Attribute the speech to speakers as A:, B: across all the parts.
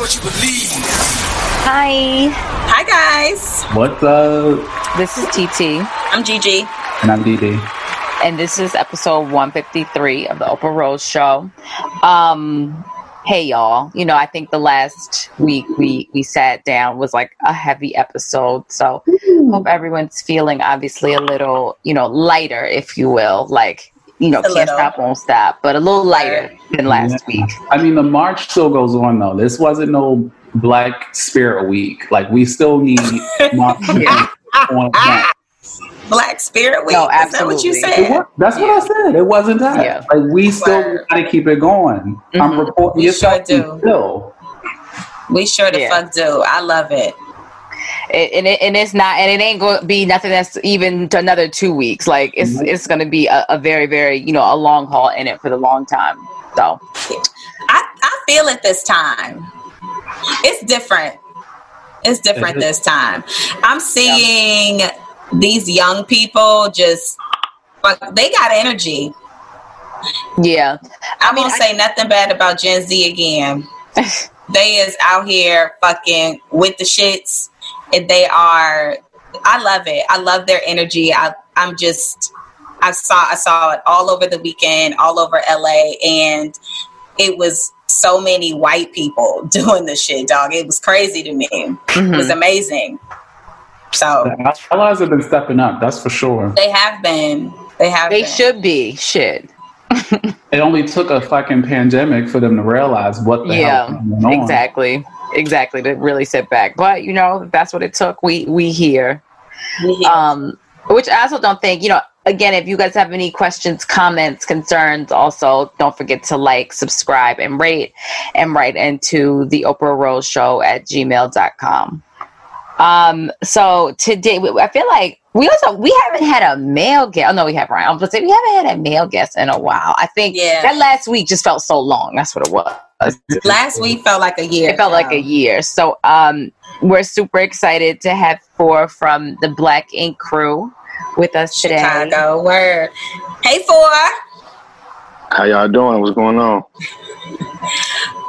A: what you believe.
B: Hi.
C: Hi, guys.
D: What's up?
B: This is TT.
C: I'm Gigi.
D: And I'm DD.
B: And this is episode 153 of the Oprah Rose Show. Um, hey y'all. You know, I think the last week we we sat down was like a heavy episode. So hope everyone's feeling obviously a little, you know, lighter, if you will. Like you know,
C: A
B: can't
C: little.
B: stop, won't stop, but a little lighter than last
D: Yeah.
B: week.
D: I mean, the march still goes on though. This wasn't no Black Spirit Week. Like we still need march on.
C: Black Spirit Week.
B: No,
C: Is that what you said?
D: wa- That's what I said. It wasn't that.
B: Yeah.
D: Like we still gotta keep it going. I'm
B: Mhm.
D: reporting
C: We
D: yourself
C: sure do.
D: still.
C: We sure the
B: Yeah.
C: fuck do. I love it.
B: It, and, it, and it's not, and it ain't going to be nothing that's even to another two weeks. Like it's
D: Mhm.
B: it's going to be a, a very very you know a long haul in it for the long time. So
C: I, I feel it this time. It's different. It's different
D: It is.
C: this time. I'm seeing these young people just, fuck, they got energy.
B: yeah,
C: I,
B: mean,
C: won't
B: I-
C: say nothing bad about Gen Z again. they is out here fucking with the shits and they are i love it i love their energy I, i'm just i saw i saw it all over the weekend all over la and it was so many white people doing the shit dog it was crazy to me it was
B: Mhm.
C: amazing so
D: The allies have been stepping up. That's for sure.
C: they have been they have
B: they
C: been.
B: should be shit.
D: It only took a fucking pandemic for them to realize what the
B: Yeah,
D: hell going on.
B: Exactly, exactly to really sit back. But you know that's what it took. We we here. Um, which I also don't think, you know, again, if you guys have any questions, comments, concerns, also don't forget to like, subscribe, and rate and write into the Oprah Rose Show at gmail.com. Um, so today, I feel like we also, we haven't had a male guest. Oh, no, we have Ryan. I was to say, we haven't had a male guest in a while. I think
C: Yeah.
B: that last week just felt so long. That's what it was.
C: Last week felt like a year
B: It felt like a year. So um, we're super excited to have Phor from the Black Ink crew with us today.
C: chicago word hey Phor
E: How y'all doing? What's going on?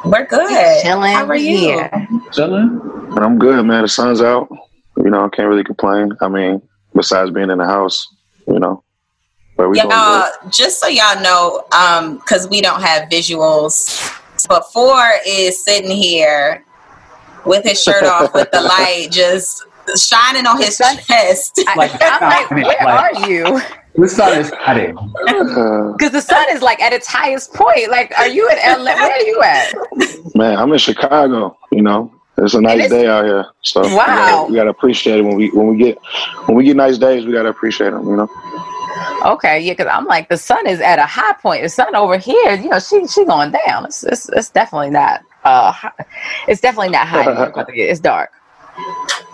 C: we're good
B: Chilling
C: how are you
B: here.
D: Chilling.
E: Man, I'm good, man. The sun's out. You know, I can't really complain. I mean, besides being in the house, you know. But we doing
C: y'all just so y'all know um because we don't have visuals but Phor is sitting here with his shirt off with the light just shining on his chest
D: Like,
B: I'm like, where
D: like-
B: are you?
D: The sun is hiding.
E: Uh,
B: Because the sun is like at its highest point. Like, are you in LA? Where are you at?
E: man, I'm in Chicago. You know, it's a nice
B: it's-
E: day out here. So we
B: Wow.
E: gotta- we gotta appreciate it when we when we get when we get nice days. We gotta appreciate them. You know.
B: Okay, yeah, because I'm like the sun is at a high point. The sun over here, you know, she she going down. It's it's, it's definitely not uh, it's definitely not high. it's dark.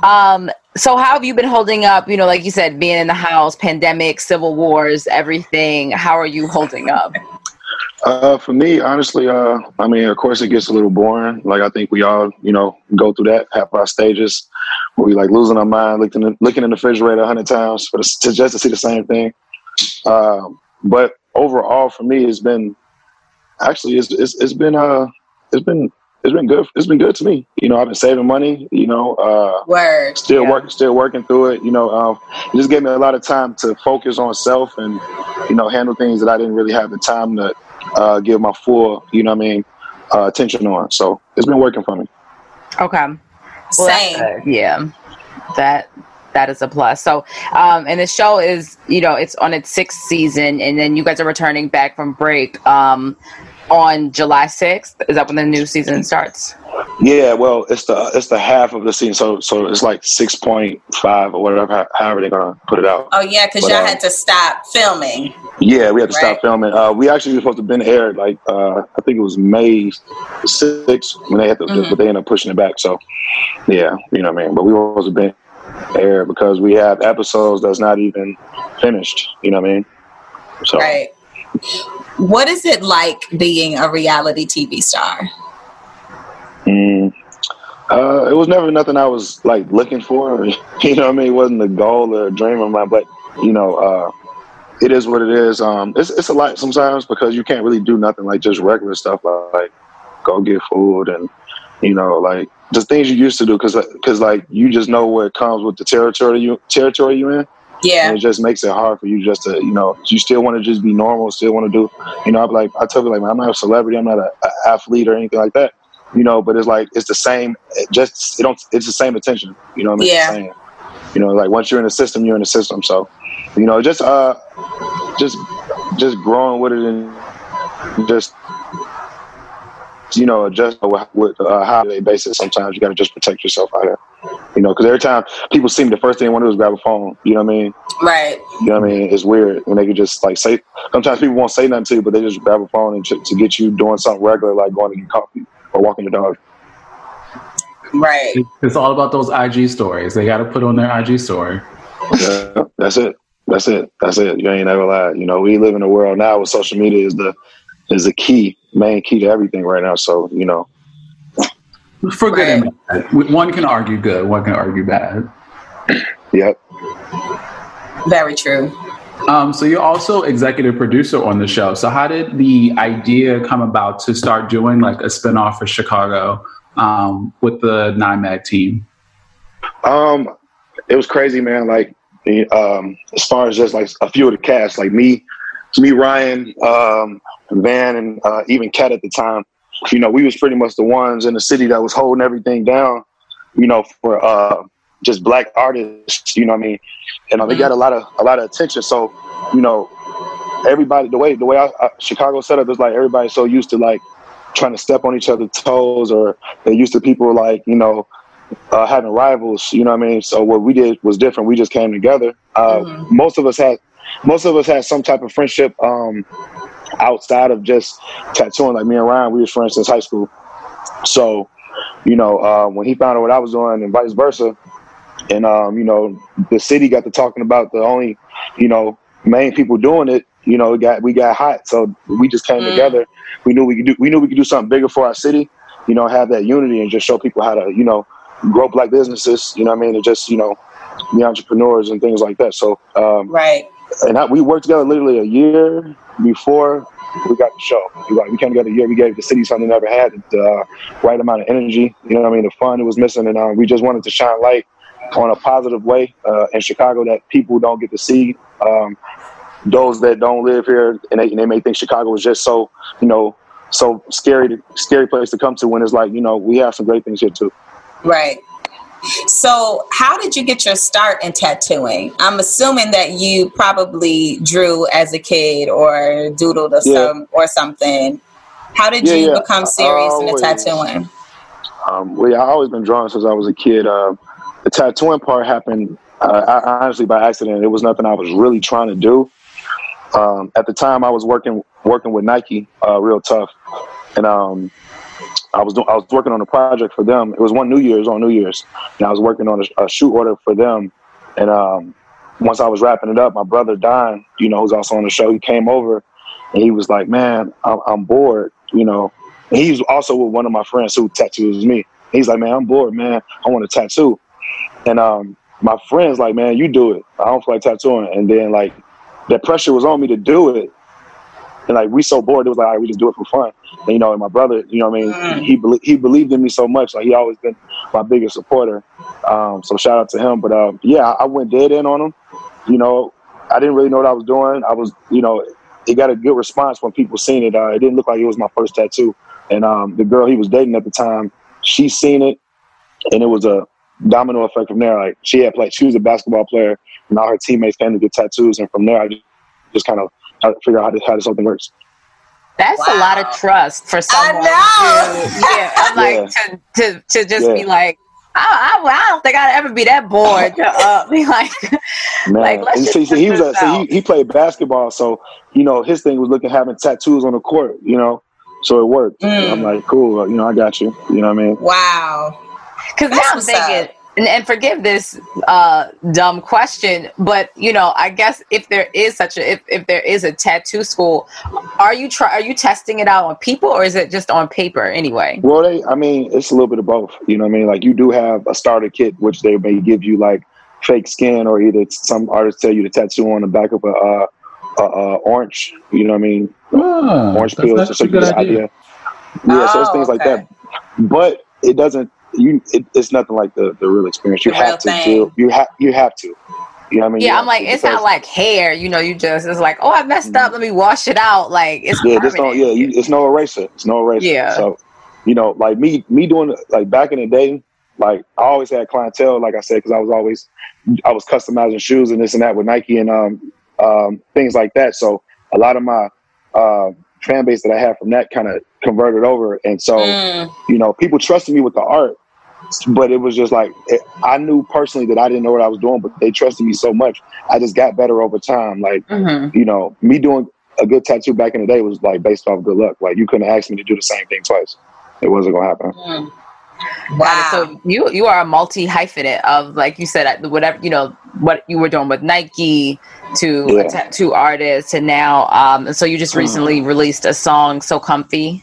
B: Um, so how have you been holding up? You know, like you said, being in the house, pandemic, civil wars, everything. How are you holding up?
E: Uh, for me, honestly, uh, I mean, of course, it gets a little boring. Like I think we all, you know, go through that, have our stages where we like losing our mind, looking in, looking in the refrigerator a hundred times for the, to just to see the same thing. Um, but overall, for me, it's been actually it's it's, it's been uh it's been it's been good. It's been good to me. You know, I've been saving money. You know, uh,
C: word
E: still
B: Yeah.
E: working, still working through it. You know, um, it just gave me a lot of time to focus on self and you know handle things that I didn't really have the time to uh, give my full, you know, what I mean, uh, attention on. So it's been working for me.
B: Okay. Well,
C: same
B: good. Yeah, that that is a plus. So, um, and the show is, you know, it's on its sixth season, and then you guys are returning back from break um, on July sixth. Is that when the new season starts?
E: Yeah, well, it's the it's the half of the season, so so it's like six point five or whatever, however they're gonna put it out.
C: Oh yeah, because
E: But,
C: y'all
E: um,
C: had to stop filming.
E: Yeah, we had to
C: Right.
E: stop filming. Uh, we actually were supposed to have been aired like uh, I think it was May sixth when they had to,
C: Mhm.
E: but they ended up pushing it back. So yeah, you know what I mean. But we were supposed to been aired because we have episodes that's not even finished. You know what I mean? So
C: Right. What is it like being a reality TV star?
E: Mm, uh, it was never nothing I was like looking for. You know what I mean? It wasn't a goal or a dream of mine, but you know, uh, it is what it is. Um, it's it's a lot sometimes because you can't really do nothing like just regular stuff like, like go get food and you know like just things you used to do because because like you just know what comes with the territory you territory you in.
C: Yeah.
E: And it just makes it hard for you just to, you know, you still want to just be normal, still want to do, you know, I'm like, I tell you, like, I'm not a celebrity, I'm not an athlete or anything like that, you know, but it's like, it's the same, it just, it don't, it's the same attention, you know what I mean?
C: Yeah.
E: Saying, you know, like once you're in the system, you're in the system. So, you know, just, uh, just, just growing with it and just, you know, adjust with, with uh, holiday basis. Sometimes you got to just protect yourself out here, you know, because every time people see me, the first thing they want to do is grab a phone. You know what I mean?
C: Right.
E: You know what I mean? It's weird when they can just like say. Sometimes people won't say nothing to you, but they just grab a phone and to, to get you doing something regular, like going to get coffee or walking the dog.
C: Right.
D: It's all about those IG stories. They got to put on their IG story.
E: Yeah, that's it. That's it. That's it. You ain't never lied. You know, we live in a world now where social media is the is the key, main key to everything right now. So you know,
D: For good and bad. One can argue good, one can argue bad.
E: yep.
C: Very true.
D: Um, so you're also executive producer on the show. So how did the idea come about to start doing like a spinoff for Chicago um, with the 9MAG team?
E: Um, it was crazy, man. Like, um, as far as just like a few of the cast, like me, me, Ryan, um, Van, and uh, even Kat at the time. You know, we was pretty much the ones in the city that was holding everything down. You know, for uh, just black artists. You know what I mean? And uh, they got a lot of a lot of attention. So, you know, everybody the way the way I, I, Chicago set up is like everybody's so used to like trying to step on each other's toes, or they're used to people like you know uh, having rivals. You know what I mean? So what we did was different. We just came together. Uh, Most of us had most of us had some type of friendship um, outside of just tattooing. Like me and Ryan, we was friends since high school. So you know uh, when he found out what I was doing, and vice versa, and um, you know the city got to talking about the only you know main people doing it. You know, it got we got hot, so we just came
C: Mm.
E: together. We knew we could do. We knew we could do something bigger for our city. You know, have that unity and just show people how to, you know, grow black businesses. You know what I mean? And just you know, be entrepreneurs and things like that. So, um,
C: right.
E: And I, we worked together literally a year before we got the show. We, got, we came together a year. We gave the city something they never had, the uh, right amount of energy. You know what I mean? The fun it was missing, and uh, we just wanted to shine light on a positive way uh, in Chicago that people don't get to see. Um, those that don't live here and they, and they may think Chicago is just so, you know, so scary, scary place to come to when it's like, you know, we have some great things here too.
C: Right. So, how did you get your start in tattooing? I'm assuming that you probably drew as a kid or doodled or
E: Yeah.
C: some or something. How did
E: Yeah,
C: you
E: yeah.
C: become serious in the tattooing?
E: Um, well, yeah, I've always been drawing since I was a kid. Uh, the tattooing part happened uh, I, honestly by accident. It was nothing I was really trying to do. Um, at the time, I was working working with Nike, uh, real tough, and um, I was I was working on a project for them. It was one New Year's on New Year's, and I was working on a, a shoot order for them. And um, once I was wrapping it up, my brother Don, you know, who's also on the show, he came over and he was like, "Man, I'm, I'm bored," you know. And he's also with one of my friends who tattoos me. He's like, "Man, I'm bored, man. I want a tattoo." And um, my friend's like, "Man, you do it. I don't feel like tattooing." And then like, the pressure was on me to do it. And like we so bored, it was like, all right, we just do it for fun. And you know, and my brother, you know, what I mean, he belie- he believed in me so much. Like he always been my biggest supporter. Um, so shout out to him. But um, yeah, I I went dead in on him. You know, I didn't really know what I was doing. I was, you know, it got a good response when people seen it. Uh, it didn't look like it was my first tattoo. And um, the girl he was dating at the time, she seen it, and it was a domino effect from there. Like she had played, she was a basketball player, and all her teammates came to get tattoos, and from there, I just, just kind of had to figure out how this, how this whole thing works.
B: That's a lot of trust for someone.
C: I know.
B: To, yeah, I'm like, like to to to just be like. I, I, I don't think I'd ever be that bored to uh, be like,
E: Man,
B: Like, let's
E: and
B: just
E: see, see, he was a, so he, he played basketball, so you know his thing was looking having tattoos on the court, you know, so it worked.
C: Mm.
E: I'm like, cool, you know, I got you. You know what I mean?
C: Wow.
B: Because now
C: That's
B: I'm
C: what's
B: thinking, and, and forgive this uh, dumb question, but you know, I guess if there is such a if, if there is a tattoo school, are you try are you testing it out on people or is it just on paper anyway?
E: Well, they, I mean, it's a little bit of both. You know what I mean? Like you do have a starter kit, which they may give you like fake skin, or either some artists tell you to tattoo on the back of a, uh, a, a orange. You know what I mean?
D: Oh,
E: orange
D: that's
E: peels,
D: actually
E: so
D: a
E: you get
D: good idea.
E: idea. Yeah, so it's
C: Oh,
E: things like that. But it doesn't. You, it, it's nothing like the, the real experience. You
C: The
E: have to
C: thing.
E: do. You have. You have to. You know what I mean?
B: Yeah, I'm like, it's not like hair, you know, you just it's like, oh, I messed up, let me wash it out. Like it's
E: yeah, this don't, yeah, you, it's no eraser. It's no eraser.
B: Yeah.
E: So, you know, like me, me doing like back in the day, like I always had clientele, like I said, because I was always, I was customizing shoes and this and that with Nike and um, um, things like that. So a lot of my uh, fan base that I had from that kind of converted over, and so
C: Mm.
E: you know, people trusted me with the art. But it was just like it, I knew personally that I didn't know what I was doing, but they trusted me so much. I just got better over time. Like
B: Mhm.
E: you know, me doing a good tattoo back in the day was like based off good luck. Like you couldn't ask me to do the same thing twice. It wasn't gonna happen.
C: Mm. Wow.
B: So you you are a multi hyphenate of like you said whatever you know what you were doing with Nike to
E: Yeah.
B: a tattoo artist and now um and so you just recently released a song so comfy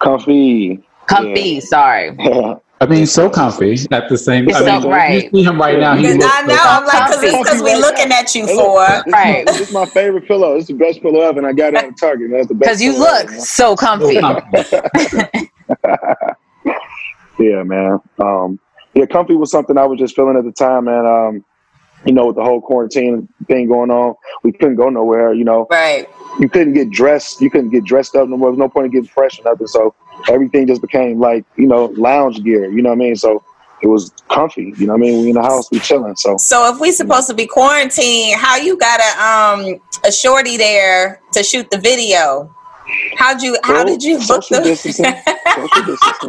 E: Comfy.
B: comfy sorry
E: Yeah.
D: I mean, so comfy at the same.
B: It's
D: I mean,
B: so right.
D: You see him right now. He
C: I
D: looks
C: know.
D: so
C: I'm like, because
B: comfy.
C: because we looking at you for.
B: Right.
E: is my, this is my favorite pillow. It's the best pillow ever, and I got it at Target. That's the best.
B: because you look
E: ever,
B: so comfy
D: comfy.
E: Yeah, man. Um, yeah, comfy was something I was just feeling at the time, and Um, you know, with the whole quarantine thing going on, we couldn't go nowhere. You know,
C: Right.
E: you couldn't get dressed. You couldn't get dressed up no more. There was no point in getting fresh or nothing. So everything just became like you know lounge gear. You know what I mean? So it was comfy. You know what I mean? We in the house, we chilling. So
C: So if we supposed to be quarantined, how you got a um a shorty there to shoot the video? How'd you how
E: Well,
C: did you book
E: social
C: the
E: distancing. Social distancing.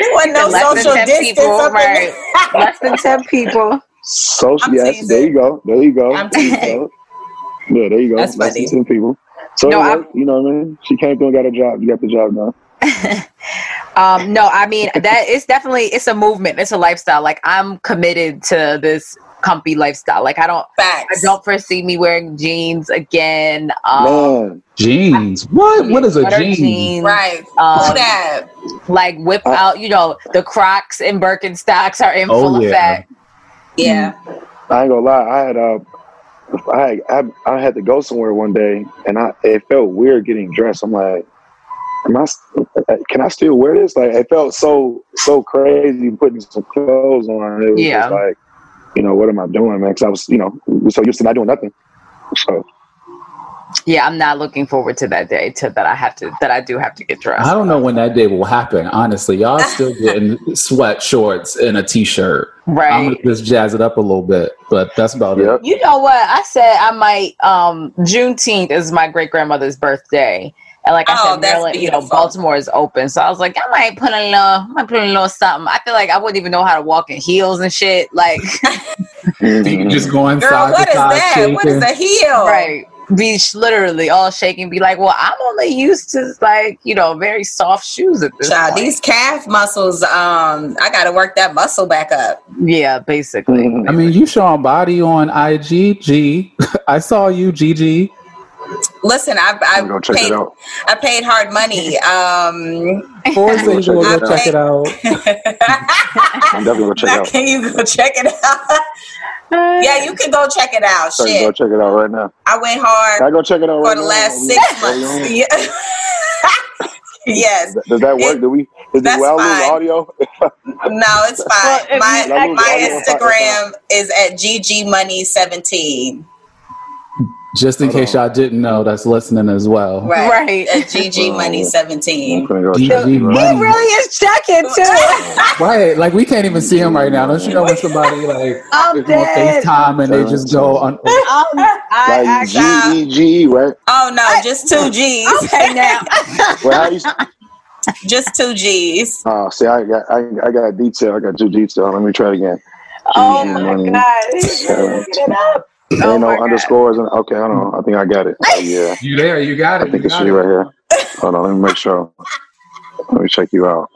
C: there wasn't no
B: Less than
C: social
B: 10
C: distance
B: people,
C: up in
B: right.
C: there.
B: less than 10 people
E: Social.
C: I'm
E: yes,
C: teasing.
E: there you go. There you go.
C: I'm teasing.
E: So, yeah, there you go.
C: That's
E: Less
C: funny.
E: than ten people. So
B: No,
E: it you know what I mean? She came through and got a job. You got the job done.
B: um no i mean that it's definitely it's a movement it's a lifestyle like i'm committed to this comfy lifestyle like i don't i don't foresee me wearing jeans again um
E: Man,
D: Jeans. What? What is a
B: sweater
D: jean?
B: jeans,
C: Right.
B: um,
C: that?
B: like whip
E: Uh,
B: out you know the crocs and birkenstocks are in
D: Oh,
B: full
D: yeah.
B: effect
C: Yeah.
E: I ain't gonna lie. I had uh, I, I I had to go somewhere one day, and I it felt weird getting dressed. I'm like, am I? Uh, can I still wear this? Like, it felt so so crazy putting some clothes on. It was
B: Yeah.
E: just like, you know, what am I doing, man? Because I was, you know, so used to not doing nothing. So
B: yeah i'm not looking forward to that day to that i have to that i do have to get dressed
D: I don't know when that day will happen. Honestly, y'all still getting sweat shorts and a t-shirt. Right. I'm
B: right
D: gonna just jazz it up a little bit, but that's about
E: Yep.
D: it.
B: You know what? I said I might. Um, Juneteenth is my great grandmother's birthday, and like I
C: Oh,
B: said,
C: that's
B: Maryland, you know. Baltimore is open, so I was like, I might put a little, I might put a little something. I feel like I wouldn't even know how to walk in heels and shit. Like,
D: You just go inside
C: Girl, what
D: to
C: is
D: side
C: that? What is
D: shaking.
C: a heel?
B: right? Be literally all shaking. Be like, well, I'm only used to like you know very soft shoes at this
C: Child,
B: point.
C: these calf muscles, um, I gotta work that muscle back up.
B: yeah, basically.
E: Mhm.
D: I mean, you showing body on IG. G. I saw you, GG.
C: Listen, I
E: I'm
C: I
E: check
C: paid. I paid hard money. Um
D: Forrest said you gonna go check it out.
E: I'm definitely gonna check it out.
C: can you go check it out? yeah, you can go check it out.
E: So I go check it out right now.
C: I went
E: Can I go check it out
C: for
E: right
C: the
E: now?
C: last six months. Yeah. yes.
E: Does that work?
C: It-
E: Do we? Is
C: that's
E: it well lose
C: fine.
E: audio?
C: No, it's fine.
B: if
C: my my
E: It's
C: Instagram is at ggmoney17.
D: Just in
E: Hold
D: case y'all didn't know, that's listening as well.
C: Right.
B: Right.
C: At ggmoney17.
E: Go
D: DJ
E: check it out.
D: Money.
B: He really is checking too.
D: Right, like we can't even see him right now. Don't you know when somebody like
B: I'm
D: is on. FaceTime and they just go on?
B: Um,
E: Like
B: actually.
E: G E G, right?
C: Oh no, just two G's.
B: Okay, now.
E: Well, how you
C: Just two G's.
E: Oh, see, I got I, I got detail. I got two detail. Let me try it again.
B: Oh my
E: money.
B: god. He's it up.
E: Ain't
B: Oh
E: no
B: my God.
E: underscores. And, okay, hold on. I think I got it. Oh, yeah.
D: You there? You got it.
E: I think
D: You
E: it's you
D: it.
E: right here. Hold on. Let me make sure. Let me check you out.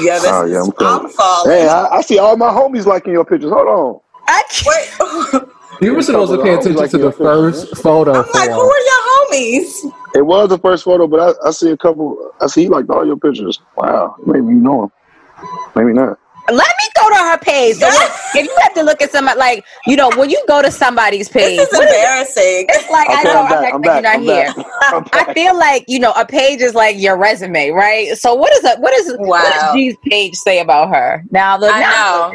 C: Yeah, this
E: Oh, yeah, I'm feeling
C: I'm falling.
E: Hey, I, I see all my homies liking your pictures. Hold on.
B: I can't.
C: Wait,
D: You were supposed to pay attention
E: homies
D: to the
E: like your pictures,
D: first photo.
C: I'm like, who
D: for
C: are your homies?
E: It was the first photo, but I, I see a couple. I see he liked all your pictures. Wow. Maybe you know him. Maybe not.
B: Let me go to her page. So what- if you have to look at somebody, like you know, when you go to somebody's page,
C: This is
B: what is it?
C: embarrassing.
B: it's like I
E: Okay,
B: know
E: I'm back,
B: I'm,
E: I'm
B: not,
E: back,
B: you're
E: I'm
B: not here.
E: I'm
B: I feel like you know a page is like your resume, right? So what is it? What is what does G's page say about her? Now look,
C: I
B: now
C: know.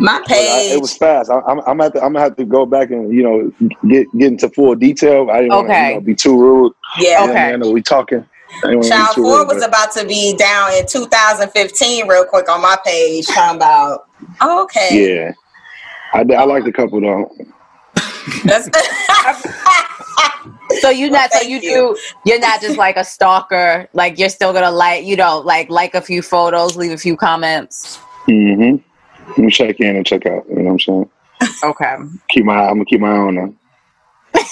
C: My
E: But I,
C: page.
E: it was fast. I, I'm, I'm, at the, I'm gonna have to go back and you know get get into full detail. I didn't want to
B: Okay.
E: you know, be too rude.
C: yeah. Okay.
E: You know,
B: Okay.
E: man, we talking. I didn't wanna be
C: Child Phor
E: rude,
C: was
E: but-
C: about to be down in 2015, real quick on my page, talking about. Okay.
E: Yeah, I, did- I liked a couple though.
C: That's
B: So you're not so you,
C: you.
B: do you're not just like a stalker. Like you're still gonna like you know like like a few photos, leave a few comments.
E: Mm-hmm. Let me check in and check out. You know what I'm saying?
B: Okay.
E: Keep my. I'm gonna keep my eye on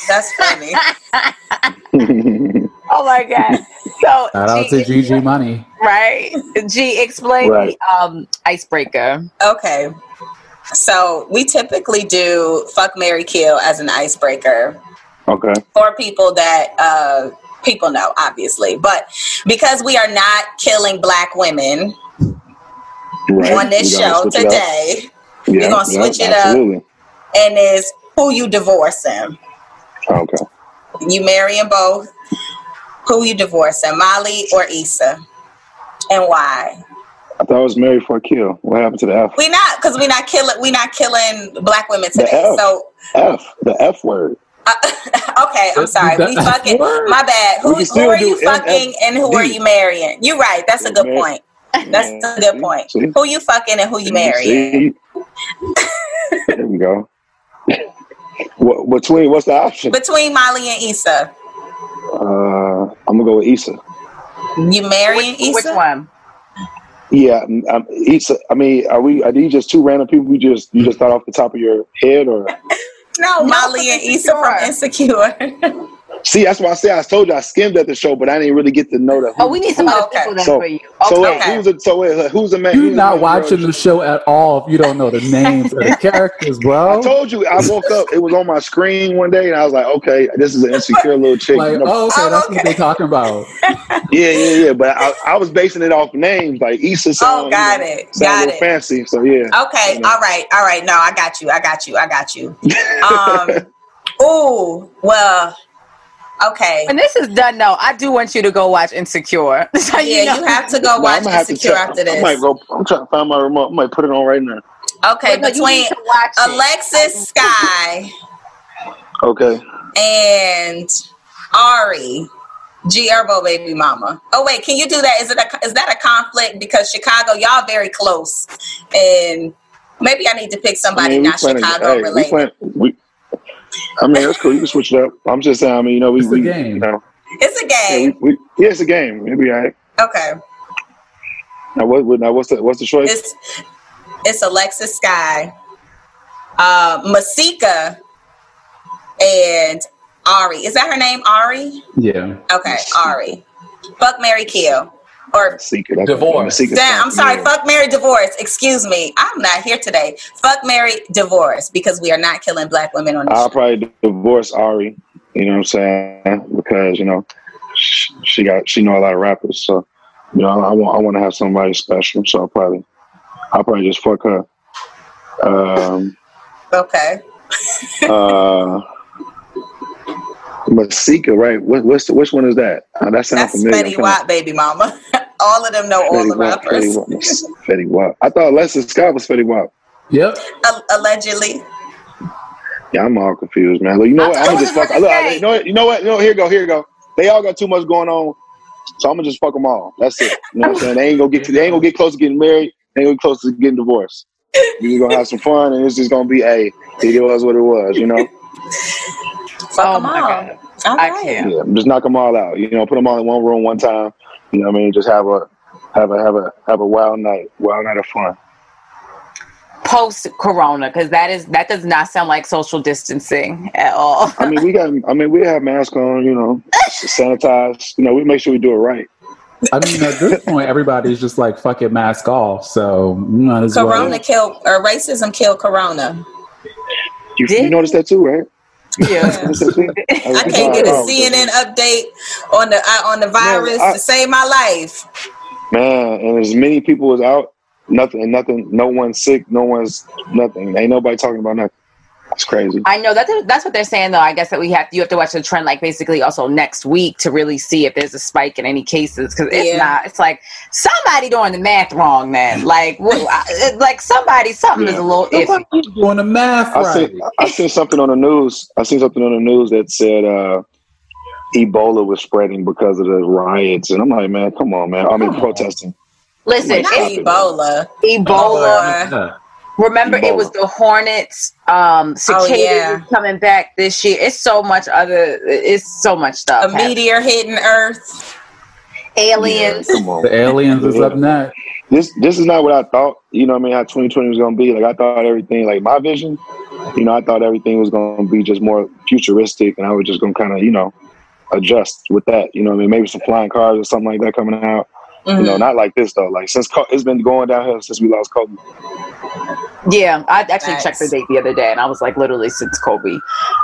C: that's funny.
E: them.
B: Oh my god. So
D: Shout out
B: G,
D: to GG Money.
B: right? G, explain
E: Right.
B: the um icebreaker.
C: Okay. So we typically do fuck Mary Kill as an icebreaker
E: okay.
C: for people that uh people know, obviously. But because we are not killing black women
E: Right.
C: on this show
E: today, it up.
C: today,
E: Yeah,
C: gonna
E: yeah,
C: switch it up. and is who you divorce divorcing.
E: Okay.
C: You marrying both. Who you divorcing, Molly or Issa? And why?
E: I thought it was married for a kill. What happened to the F?
C: We not because we not killing we not killing black women
E: The
C: today.
E: F.
C: So
E: F. The F word.
C: uh, okay, I'm sorry. We fucking
D: Word.
C: my bad. Who, who are you fucking and who are you marrying? You're right. That's a good
E: Mar-
C: point. That's a good point.
E: See?
C: Who you fucking and who you marrying?
E: There we go. what, between what's the option?
C: Between Molly and Issa.
E: Uh, I'm gonna go with Issa.
C: You marrying
B: Which, which one?
E: Yeah, um, Issa. I mean, are we? Are these just two random people? You just you just thought off the top of your head, or
C: No,
B: No,
C: Molly
B: from
C: and Issa from Insecure.
E: see? That's why I say I told you I skimmed at the show, but I didn't really get to know that.
B: Oh, we need some other
C: Okay.
B: people then
E: So-
B: for you.
E: So
B: Okay.
E: who's the so wait, who's the man?
D: You're
E: who's
D: not
E: main
D: watching the show at all if you don't know the names of the characters, bro.
E: I told you I woke up. It was on my screen one day, and I was like, "Okay, this is an insecure little chick."
D: Like,
E: You know,
D: oh, okay,
C: Oh,
D: that's
C: okay.
D: what they're talking about.
E: Yeah, yeah, yeah. But I, I was basing it off names, like Issa. Sound,
C: Oh, got
E: you know,
C: it. Got it.
E: fancy. So yeah.
C: Okay,
E: You know.
C: all right, all right. No, I got you. I got you. I got you. Um, ooh, well, okay.
B: When this is done, though, I do want you to go watch Insecure. So
C: Yeah, you have to go
E: No,
C: watch
E: I'ma have to
C: Insecure after this.
E: I might go. I'm trying to find my remote. I might put it on right now.
C: Okay,
B: But
C: between
B: watch.
C: Alexis Skyy
E: Okay.
C: and Ari, G Herbo baby mama. Oh wait, can you do that? Is it a is that a conflict? Because Chicago, y'all very close, and maybe I need to pick somebody
E: we
C: not
E: playing-
C: Chicago
E: hey, we
C: related.
E: we- I mean, that's cool. You can switch it up. I'm just saying. I mean, you know, we,
D: It's a
E: we
D: game.
E: You know,
C: it's a
E: yeah,
C: game.
E: we, we, yeah, it's a game. It'll be all right.
C: Okay,
E: Now, what, what- now what's the what's the choice?
C: it's it's Alexis Skyy, uh, Masika, and Ari. Is that her name? Ari.
D: Yeah.
C: Okay, Ari. Fuck Mary Kill. Or
E: Secret.
D: Divorce.
E: secret
C: damn. I'm sorry,
E: Yeah.
C: fuck Mary divorce. Excuse me. I'm not here today. Fuck Mary divorce because we are not killing black women on this
E: I'll
C: show.
E: probably divorce Ari. You know what I'm saying? Because you know, she, she got she know a lot of rappers. So you know, I want I want to have somebody special. So I'll probably I'll probably just fuck her. Um.
C: Okay.
E: uh. Masika, right? What, what's the, which one is that? Uh, that sounds
C: That's
E: familiar.
C: Fetty baby mama. all of them know all the
E: Fetty Wap,
C: rappers.
E: Fetty Wap, Fetty Wap. I thought Lester Scott was Fetty Wap.
D: Yep.
C: Al- allegedly.
E: Yeah, I'm all confused, man. Look, you know what?
B: I
E: I'm gonna just fuck.
B: to
E: Look,
B: say.
E: you know what? You know what? You know, here you go, here you go. They all got too much going on, so I'm gonna just fuck them all. That's it. You know what I'm saying? They ain't gonna get. They ain't gonna get close to getting married. They ain't gonna get close to getting divorced. You're gonna have some fun, and it's just gonna be, hey, it was what it was. You know?
C: Fuck
B: Oh
C: them all.
B: God.
C: All
B: I
C: right.
B: can't.
E: Yeah, just knock them all out. You know, put them all in one room one time. You know what I mean? Just have a have a have a have a wild night, wild night of fun.
B: Post Corona, because that is that does not sound like social distancing at all.
E: I mean, we got. I mean, we have masks on. You know, sanitize. You know, we make sure we do it right.
D: I mean, at this point, everybody's just like fucking mask off. So might as
C: Corona
D: well.
C: killed or racism killed Corona.
E: You,
B: Did
E: you noticed that too, right?
B: Yeah.
E: Noticed that too?
C: I can't get a CNN update on the uh, on the virus
E: I-
C: to save my life.
E: Man, and as many people as out, nothing, nothing, no one's sick, no one's nothing. Ain't nobody talking about nothing. It's crazy.
B: I know that's that's what they're saying though. I guess that we have you have to watch the trend like basically also next week to really see if there's a spike in any cases because it's
C: Yeah.
B: not. It's like somebody doing the math wrong, man. Like well, I- like somebody something is a little iffy.
D: Doing the math
E: I
D: right.
E: seen, I seen something on the news. I seen something on the news that said uh, Ebola was spreading because of the riots, and I'm like, man, come on, man. I mean, protesting.
B: Listen,
C: Not
B: it's
C: Ebola.
B: Ebola.
D: Yeah.
B: Remember, it was the Hornets, um, cicadas
C: Oh, yeah.
B: coming back this year. It's so much other. It's so much
C: A
B: stuff. happening.
C: meteor hitting Earth.
B: Aliens.
E: Come on.
D: The aliens is up next.
E: this this is not what I thought. You know what I mean? How 2020 was gonna be. Like I thought everything, like my vision. You know, I thought everything was gonna be just more futuristic, and I was just gonna kind of, you know, adjust with that. You know, what I mean, maybe some flying cars or something like that coming out. You
C: Mm-hmm.
E: know, not like this though. Like since Co- it's been going downhill since we lost Kobe.
B: Yeah, I actually
C: Nice.
B: checked the date the other day, and I was like, literally since Kobe.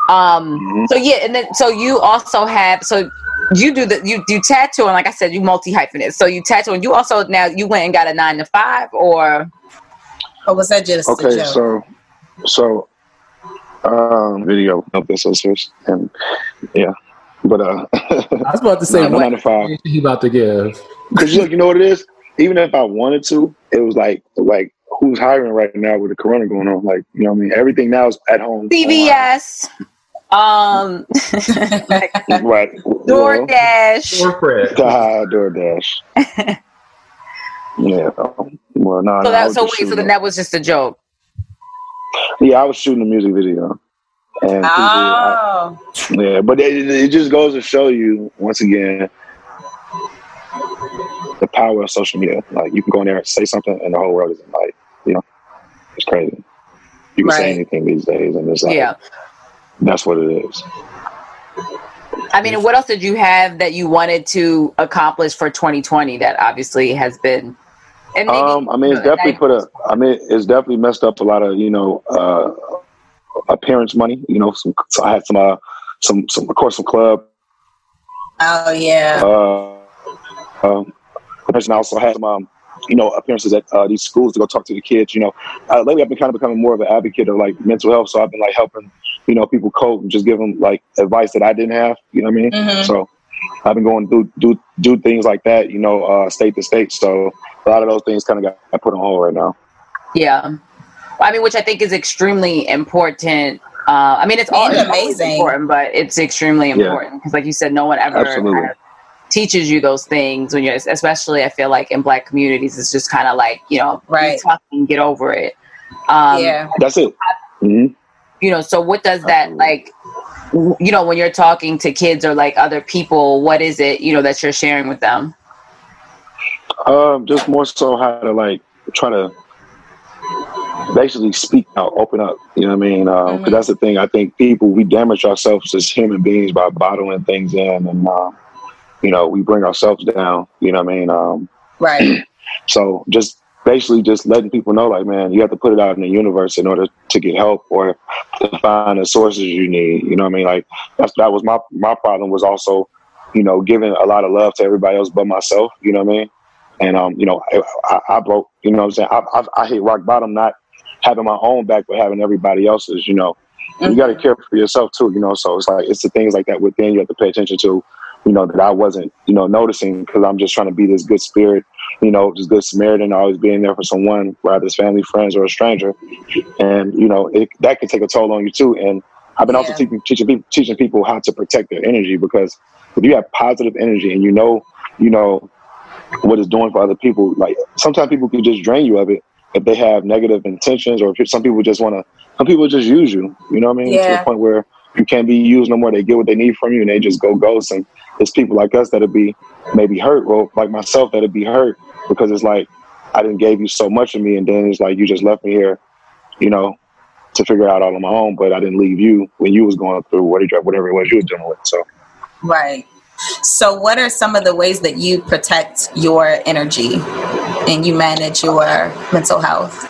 B: Um,
E: Mhm.
B: so yeah, and then so you also have so you do the you do tattoo, and like I said, you multi hyphenate. So you tattoo, and you also now you went and got a nine to five, or
C: Or was that just a
E: Okay,
C: joke?
E: so so um video of this sisters and yeah. But uh
D: I was about to say
E: nine, nine to five.
D: he about to give.
E: Because look, you know what it is? Even if I wanted to, it was like like who's hiring right now with the corona going on? Like, you know what I mean? Everything now is at home.
B: CVS, um,
E: online. Right.
B: DoorDash.
D: Or Fred.
E: God, DoorDash. yeah. um, Well, no,
B: So that
E: was
B: so
E: just
B: wait, so then that was just a joke.
E: Yeah, I was shooting a music video. And people, I-
C: Oh,
E: Yeah, but it, it just goes to show you once again the power of social media. Like you can go in there and say something, and the whole world is like, you know, it's crazy. You can say anything these days, and it's like,
B: Yeah.
E: that's what it is.
B: I mean, what else did you have that you wanted to accomplish for 2020 that obviously has been? And maybe,
E: Um, I mean, it's
B: you know,
E: definitely put a. I mean, it's definitely messed up a lot of you know uh, appearance money. You know, some so I had some uh, some some of course some club.
C: oh yeah.
E: Uh, um, and I also had some um, you know appearances at uh, these schools to go talk to the kids. You know, uh, lately I've been kind of becoming more of an advocate of like mental health. So I've been like helping you know people cope and just give them like advice that I didn't have. You know what I mean?
C: Mhm.
E: So I've been going to do do do things like that. You know, uh, state to state. So a lot of those things kind of got, got put on hold right now.
B: Yeah. I mean, which I think is extremely important. Uh, I mean, it's all
C: And
B: it's always
C: amazing.
B: important, but it's extremely important because, like you said, no one ever
E: Absolutely.
B: kind of teaches you those things when you're, especially I feel like in Black communities, it's just kind of like you know,
C: Right.
B: you talk and get over it. Um,
C: yeah.
E: That's it. hmm
B: You know, so what does that like? You know, when you're talking to kids or like other people, what is it you know that you're sharing with them?
E: Um, just more so how to like try to basically speak out, open up. You know what I mean? Because
C: Mhm.
E: that's the thing. I think people we damage ourselves as human beings by bottling things in, and uh, you know we bring ourselves down. You know what I mean? Um,
C: Right.
E: so just basically just letting people know, like, man, you have to put it out in the universe in order to get help or to find the sources you need. You know what I mean? Like that's that was my my problem was also, you know, giving a lot of love to everybody else but myself. You know what I mean? And um, you know, I, I, I broke. You know what I'm saying? I, I, I hit rock bottom, not having my own back, but having everybody else's. You know, you got to care for yourself too. You know, so it's like it's the things like that within you have to pay attention to. You know that I wasn't, you know, noticing because I'm just trying to be this good spirit you know, just good Samaritan, always being there for someone, whether it's family, friends, or a stranger. And, you know, it, that can take a toll on you too. And I've been also teaching, teaching, people, teaching people how to protect their energy because if you have positive energy and you know, you know, what it's doing for other people, like sometimes people can just drain you of it if they have negative intentions or if some people just want to, some people just use you, you know what I mean? To the point where you can't be used no more. They get what they need from you and they just go ghost. And it's people like us that'll be maybe hurt, or like myself that'll be hurt because it's like I didn't gave you so much of me, and then it's like you just left me here, you know, to figure out all on my own. But I didn't leave you when you was going through whatever whatever it was you was dealing with. So
C: Right. So, what are some of the ways that you protect your energy and you manage your mental health?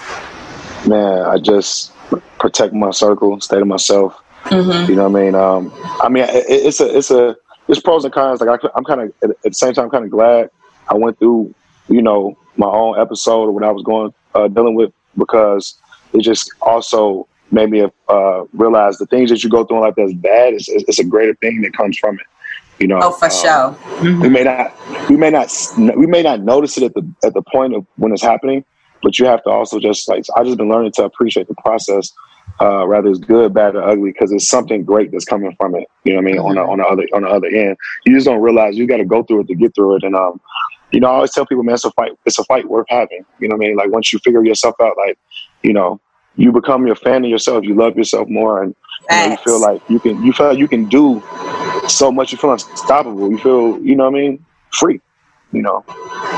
E: man, I just protect my circle, stay to myself.
C: Mm-hmm.
E: You know what I mean? Um, I mean, it, it's a, it's a, it's pros and cons. Like I, I'm kind of at, at the same time kind of glad I went through, you know, my own episode or what I was going uh, dealing with because it just also made me uh, realize the things that you go through in life that's bad is it's a greater thing that comes from it. You know,
C: Oh, for
E: um,
C: sure.
E: we may not we may not we may not notice it at the at the point of when it's happening but you have to also just like I've just been learning to appreciate the process uh rather it's good bad or ugly because it's something great that's coming from it. You know what i mean? On the on the other on the other end. You just don't realize you got to go through it to get through it. And um you know i always tell people man it's a fight it's a fight worth having. You know what i mean? Like once you figure yourself out like you know you become your fan of yourself you love yourself more and you, know, you feel like you can you feel like you can do so much you feel unstoppable. You feel you know what i mean? Free you know?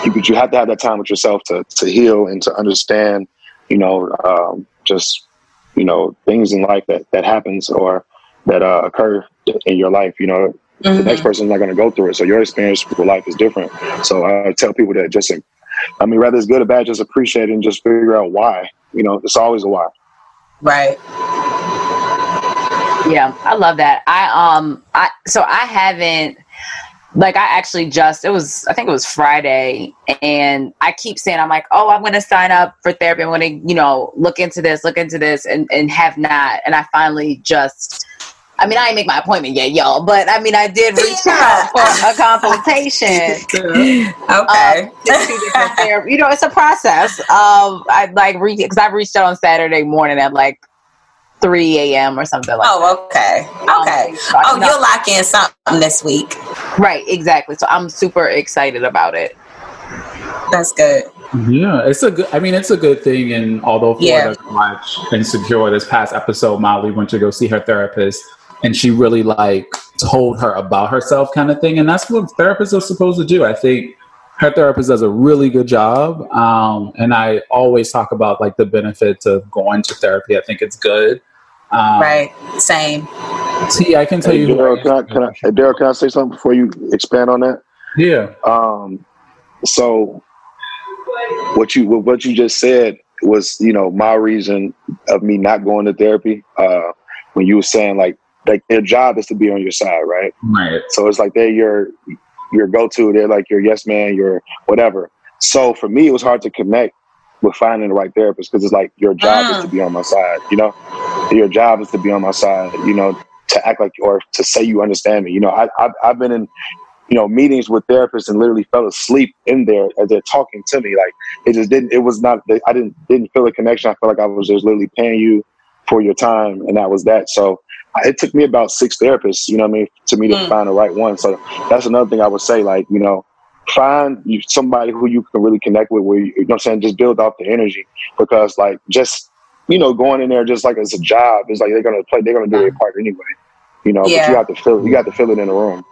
E: You but you have to have that time with yourself to to heal and to understand you know um, just you know things in life that that happens or that uh, occur in your life you know the next person's not going to go through it so your experience with life is different so i tell people that just i mean whether it's good or bad just appreciate it and just figure out why you know it's always a why
C: Right.
B: Yeah, I love that. I um I so I haven't like I actually just it was I think it was Friday and I keep saying I'm like, "Oh, I'm going to sign up for therapy. I'm going to, you know, look into this, look into this and and have not." And I finally just I mean, I didn't make my appointment yet, y'all, but I mean, I did reach out for a consultation.
C: Okay.
B: Um, two different therapy. You know, it's a process. Um, I like because I reached out on Saturday morning at like 3 a.m. or something like
C: oh, okay. Okay.
B: Um,
C: Oh,
B: no.
C: you'll lock in something this week.
B: That. Right, exactly. So I'm super excited about it.
C: That's good.
D: Yeah, it's a good. I mean, it's a good thing. And although Florida
C: Yeah.
D: doesn't watch Insecure, this past episode, Molly went to go see her therapist, and she really like told her about herself, kind of thing. And that's what therapists are supposed to do. I think her therapist does a really good job. Um, and I always talk about like the benefits of going to therapy. I think it's good. Um,
C: Right. Same.
D: See, I can tell
E: hey,
D: you.
E: Daryl, can I, can I, hey, Daryl, can I say something before you expand on that
D: Yeah.
E: Um, so what you what you just said was, you know, my reason of me not going to therapy. Uh, when you were saying like like their job is to be on your side, right?
D: Right.
E: So it's like they're your your go to. They're like your yes man, your whatever. So for me, it was hard to connect with finding the right therapist because it's like your job is to be on my side. You know, your job is to be on my side. You know, to act like or to say you understand me. You know, I I've, I've been in you know meetings with therapists and literally fell asleep in there as they're talking to me. Like it just didn't. It was not. I didn't didn't feel a connection. I felt like I was just literally paying you for your time, and that was that. So it took me about six therapists, you know what I mean, to me to
C: Mm.
E: find the right one. So that's another thing I would say, like, you know, find you somebody who you can really connect with where you, you know what I'm saying, just build off the energy. Because like just, you know, going in there just like as a job, it's like they're gonna play they're gonna do their part anyway. You know, but you have to feel you got to feel it in the room.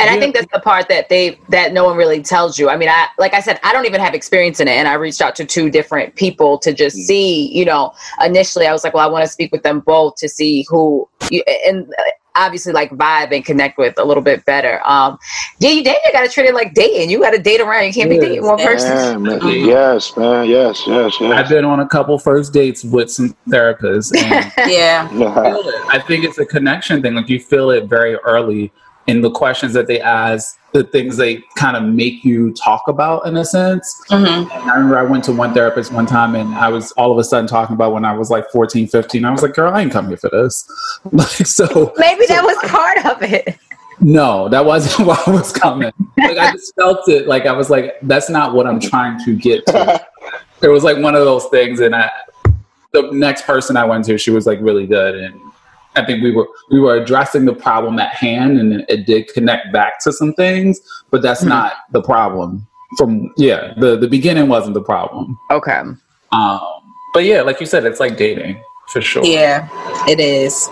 B: And I think that's the part that they that no one really tells you. I mean, I like I said, I don't even have experience in it, and I reached out to two different people to just mm. see. You know, initially I was like, well, I want to speak with them both to see who you and obviously like vibe and connect with a little bit better. Um, yeah, you damn, you got to treat it like dating. You got to date around. You can't be dating one person.
E: Man, man, yes, man, yes, yes,
D: I've been on a couple first dates with some therapists. And
C: Yeah.
D: feel it. I think it's a connection thing. Like you feel it very early in the questions that they ask, the things they kind of make you talk about in a sense.
C: hmm
D: And I remember I went to one therapist one time and I was all of a sudden talking about when I was like 14, 15. I was like, girl, I ain't come here for this. Like, so
B: Maybe that was part of it.
D: no, that wasn't why I was coming. Like I just felt it. Like I was like, that's not what I'm trying to get to. It was like one of those things. And I, the next person I went to, she was like really good. And I think we were we were addressing the problem at hand, and it, it did connect back to some things. But that's not the problem. From yeah, the the beginning wasn't the problem.
B: Okay.
D: Um, but yeah, like you said, it's like dating for sure.
C: Yeah, it is.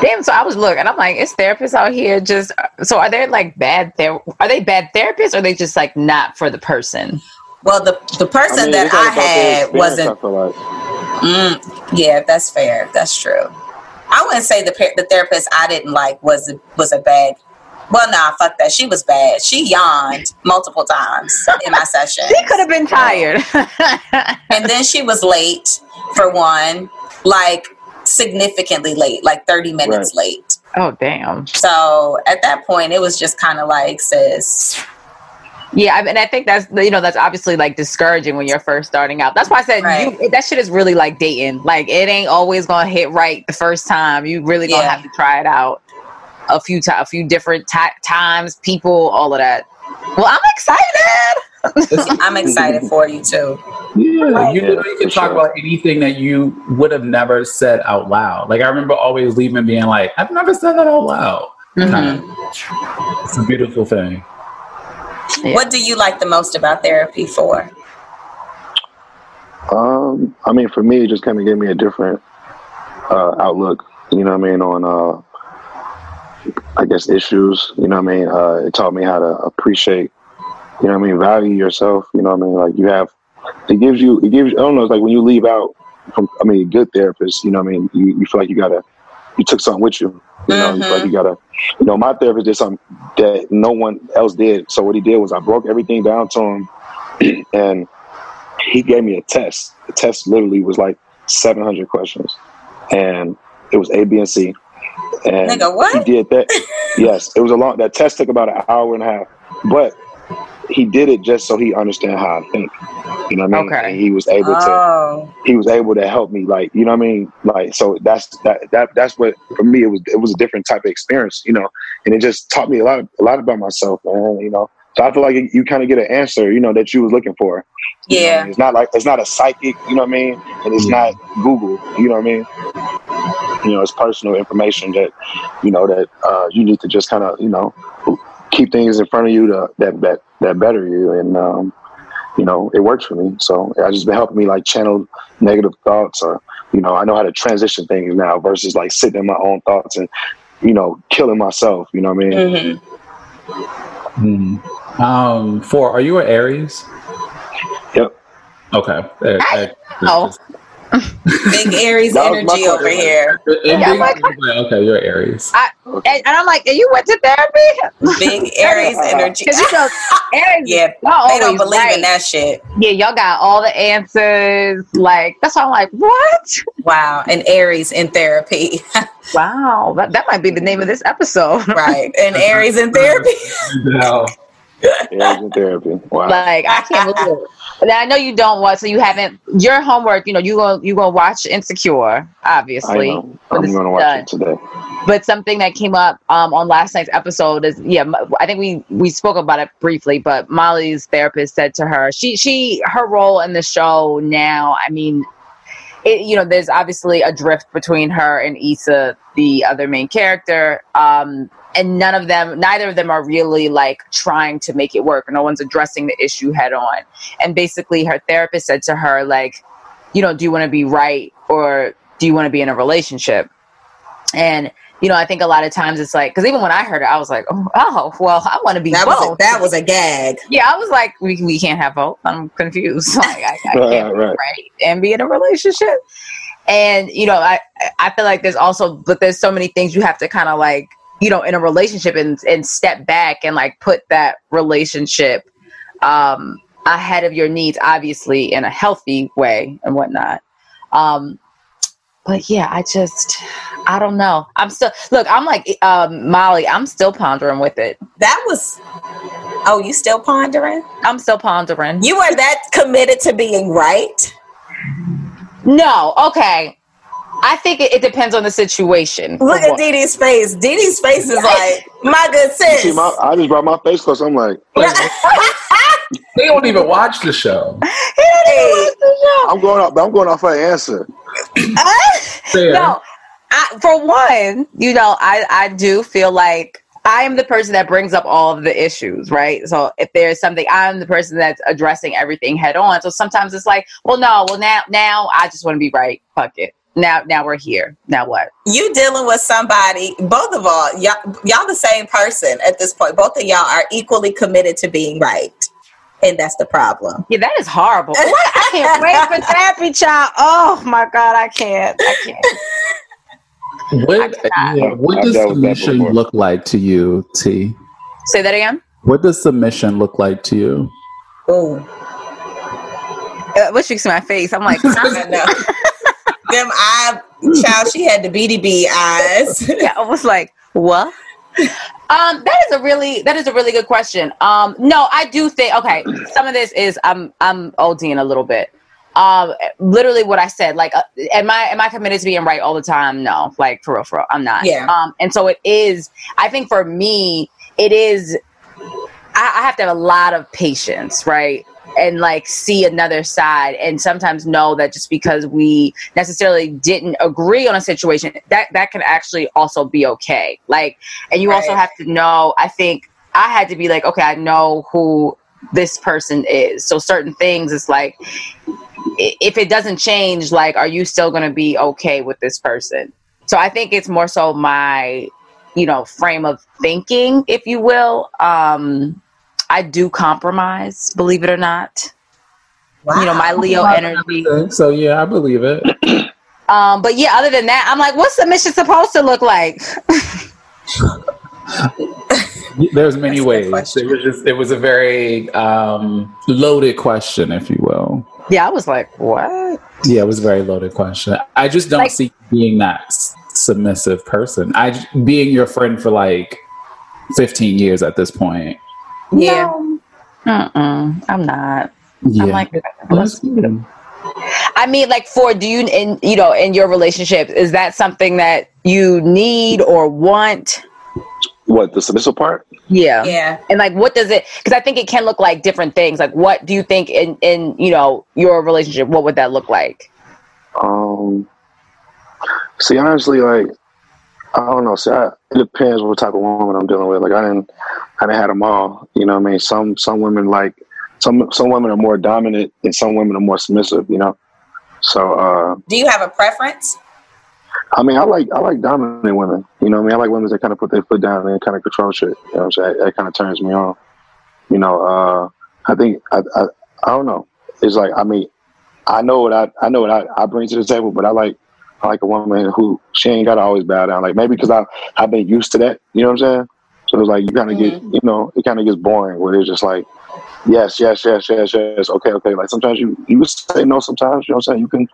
B: Damn. So I was looking. I'm like, it's therapists out here. Just so are they like bad? Ther- are they bad therapists? Or are they just like not for the person?
C: Well, the the person
E: I mean,
C: that I had wasn't.
E: I like.
C: Mm, yeah, that's fair. That's true. I wouldn't say the the therapist I didn't like was was a bad. Well, nah, fuck that. She was bad. She yawned multiple times in my session,
B: She could have been tired.
C: and then she was late for one, like significantly late, like thirty minutes late.
B: oh damn.
C: So at that point, it was just kind of like, sis,
B: Yeah, I mean, I think that's you know that's obviously like discouraging when you're first starting out. That's why I said
C: Right.
B: you, that shit is really like dating. Like it ain't always gonna hit right the first time. You really gonna
C: Yeah.
B: have to try it out a few times, a few different ti times, people, all of that. Well, I'm excited.
C: I'm excited for you too.
D: Yeah, you
E: Yeah,
D: literally can talk
E: sure.
D: about anything that you would have never said out loud. Like I remember always leaving being like, I've never said that out loud.
C: Mm-hmm.
D: Kind of. It's a beautiful thing.
B: Yeah.
C: What do you like the most about therapy for?
E: Um, I mean, for me, it just kind of gave me a different uh, outlook. You know what I mean on, uh, I guess issues. You know what I mean. Uh, it taught me how to appreciate. You know what I mean. Value yourself. You know what I mean. Like you have. It gives you. It gives. I don't know. It's like when you leave out from. I mean, good therapist. You know what I mean. You, you feel like you gotta. You took something with you. You know. You feel like mm-hmm. you gotta. You know, my therapist did something that no one else did. So what he did was I broke everything down to him, and he gave me a test. The test literally was like 700 questions, and it was A, B, and C. And
C: Nigga, what?
E: he did that. yes, it was a long. That test took about an hour and a half, but he did it just so he understand how I think. You know what I mean?
B: Okay.
E: And he was able to
C: Oh,
E: he was able to help me like you know what i mean like so that's that that that's what for me it was it was a different type of experience you know and it just taught me a lot a lot about myself man you know so i feel like you kind of get an answer you know that you was looking for You know I
C: yeah.
E: mean? it's not like it's not a psychic you know what i mean and it's not google you know what i mean you know it's personal information that you know that uh, you need to just kind of you know keep things in front of you to, that that that better you and um you know, it works for me. So I just been helping me like channel negative thoughts or, you know, I know how to transition things now versus like sitting in my own thoughts and, you know, killing myself. You know what I mean?
C: hmm
D: Hmm. Um, Phor. Are you an Aries?
E: Yep.
D: Okay. Uh, uh,
B: Oh.
C: Big Aries
E: That was my
C: energy over here.
D: it- it
B: Yeah, like-
D: okay, you're Aries.
B: I, and, and I'm like, and you went to therapy?
C: Big Aries energy.
B: Because you know, Aries,
C: yeah, they don't believe
B: right.
C: in that shit.
B: Yeah, y'all got all the answers. Like that's why I'm like, what?
C: Wow, and Aries in therapy,
B: Wow, that, that might be the name of this episode.
C: right? And Aries in therapy.
D: No.
E: Yeah, in therapy. Wow.
B: like I can't believe it. Now I know you don't watch, so you haven't. Your homework, you know, you gonna you gonna watch Insecure,
E: I
B: obviously.
E: know. I'm going to watch
B: done.
E: it today.
B: But something that came up um, on last night's episode is, yeah, I think we we spoke about it briefly. But Molly's therapist said to her, she she her role in the show now. I mean, it, you know, there's obviously a drift between her and Issa, the other main character. Um, and none of them, neither of them are really like trying to make it work. No one's addressing the issue head on. And basically, her therapist said to her, like, you know, do you want to be right or do you want to be in a relationship? And you know, I think a lot of times it's like, because even when I heard it, I was like, oh, oh well, I want to be
C: That was a,
B: both.
C: that was a gag.
B: yeah, I was like, we, we can't have both. I'm confused. Like, I, I
E: Right,
B: can't be
E: right.
B: right and be in a relationship. And you know, I I feel like there's also, but there's so many things you have to kind of like, you know, in a relationship and and step back and like put that relationship um ahead of your needs, obviously in a healthy way and whatnot. Um, but yeah, I just, I don't know. I'm still look. I'm like um, Molly. I'm still pondering with it.
C: That was. Oh, you still pondering?
B: I'm still pondering.
C: You are that committed to being right?
B: No, okay. I think it, it depends on the situation.
C: Look at
B: one.
C: Dee Dee's face. Dee Dee's face is like, my good sis.
E: See, my, I just brought my face close. I'm like,
D: They don't even watch the show.
C: Hey,
E: I'm going off. I'm going off her answer.
D: Fair.
B: No, I, for one, you know, I I do feel like I am the person that brings up all of the issues, right? So if there's something, I'm the person that's addressing everything head on. So sometimes it's like, well, no, well now now I just want to be right. Fuck it. Now now we're here. Now what?
C: You dealing with somebody, both of all, y'all, y'all the same person at this point. Both of y'all are equally committed to being right. And that's the problem.
B: Yeah, that is horrible. What? I can't wait for therapy, child. Oh my god, I can't. I can't.
D: What, yeah, what does
E: dealt with that
D: submission look like to you, T?
B: Say that again.
D: What does submission look like to you?
C: oh
B: Uh, what you see my face? I'm like,
C: I know. Them eye child, she had the BDB eyes.
B: yeah, I was like, what? Um, that is a really that is a really good question. Um, no, I do think okay. Some of this is I'm I'm ODing a little bit. Um, literally what I said. Like, uh, am I am I committed to being right all the time? No, like for real, for real, I'm not.
C: Yeah.
B: Um, and so it is. I think for me, it is. I, I have to have a lot of patience, right? And like see another side, and sometimes know that just because we necessarily didn't agree on a situation, that that can actually also be okay. Like, and you also have to know. I think I had to be like, okay, I know who this person is. So certain things, it's like if it doesn't change, like, are you still going to be okay with this person? So I think it's more so my, you know, frame of thinking, if you will. Um, I do compromise, believe it or not.
C: Wow.
B: You know, my Leo energy.
D: So yeah, I believe it.
B: Um, but yeah, other than that, I'm like, what's submission supposed to look like?
D: There's many
C: That's
D: ways. It was just it was a very um, loaded question, if you will.
B: Yeah, I was like, what?
D: Yeah, it was a very loaded question. I just don't
B: Like-
D: see being that s- submissive person. I being your friend for like 15 years at this point.
C: Yeah.
B: Mm-mm, I'm not.
D: Yeah,
B: I'm like,
D: That's good.
B: I mean, like for do you in you know in your relationship is that something that you need or want?
E: What the submissive part?
B: Yeah.
C: Yeah.
B: And like, what does it? Because I think it can look like different things. Like, what do you think in in you know your relationship? What would that look like?
E: Um, see, honestly, like I don't know. See, I, it depends what type of woman I'm dealing with. Like I didn't, I didn't have them all. You know what I mean? Some some women like some some women are more dominant and some women are more submissive. You know. So uh,
C: Do you have a preference?
E: I mean, I like I like dominant women. You know what I mean? I like women that kind of put their foot down and kind of control shit. You know what I'm saying? That, kind of turns me on. You know, uh, I think I, I I don't know. It's like I mean, I know what I I know what I, I bring to the table, but I like like a woman who she ain't gotta always bow down. Like maybe because I I've been used to that. You know what I'm saying? So it's like you kind of get mm-hmm. you know it kind of gets boring where it's just like yes yes yes yes yes okay okay. Like sometimes you you say no. Sometimes you know what I'm saying. You can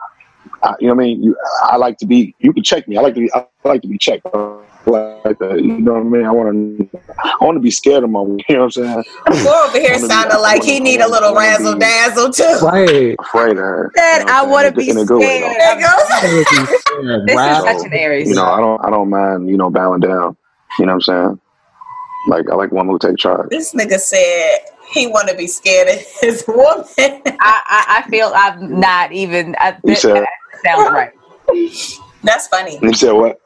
E: I, you know what I mean? You, I like to be. You can check me. I like to be. I like to be checked. Like that. You know what I mean? I want to. I want to be scared of my. You know what I'm saying?
C: Boy over here sounded like he need a little razzle dazzle too.
D: Right.
E: Afraid of her.
B: Said,
E: You know
B: I want to be
E: In way,
B: scared.
E: though.
C: There you go.
B: This is
D: Wow.
B: such an Aries.
E: You know, I don't. I don't mind. You know, bowing down. You know what I'm saying? Like I like women who take charge.
C: This nigga said he want to be scared of his woman.
B: I, I I feel I'm not even. I,
E: You said-
B: that sounds right.
C: That's funny.
E: You said what?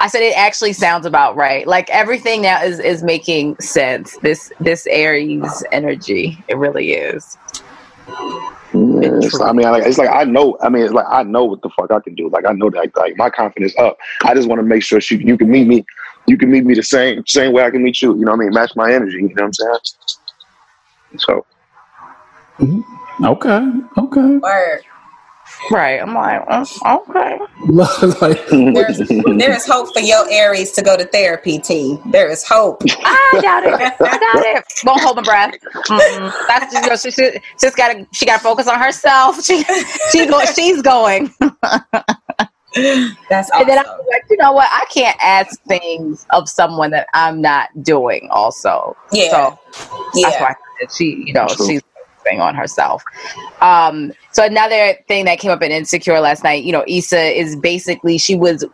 B: I said it actually sounds about right. Like everything now is is making sense. This this Aries energy, it really is.
E: Yeah, it's- I mean, like, it's like I know. I mean, it's like I know what the fuck I can do. Like I know that. Like, like my confidence up. I just want to make sure she, you can meet me. You can meet me the same same way I can meet you. You know what I mean? Match my energy. You know what I'm saying? So mm-hmm.
D: Okay. Okay.
C: Word.
B: Right. I'm like, uh, okay.
D: like,
C: There's, there is hope for your Aries to go to therapy, T. There is hope.
B: I doubt it. I doubt it. Won't hold my breath. Mm-mm. That's just, you know, she, she just got to she got to focus on herself. She she go, she's going.
C: That's
B: And then I'm
C: awesome.
B: like, you know what? I can't ask things of someone that I'm not doing. Also,
C: Yeah.
B: So that's
C: Yeah.
B: why she, you know,
E: True.
B: she's focusing on herself. Um, so another thing that came up in Insecure last night, you know, Issa is basically she was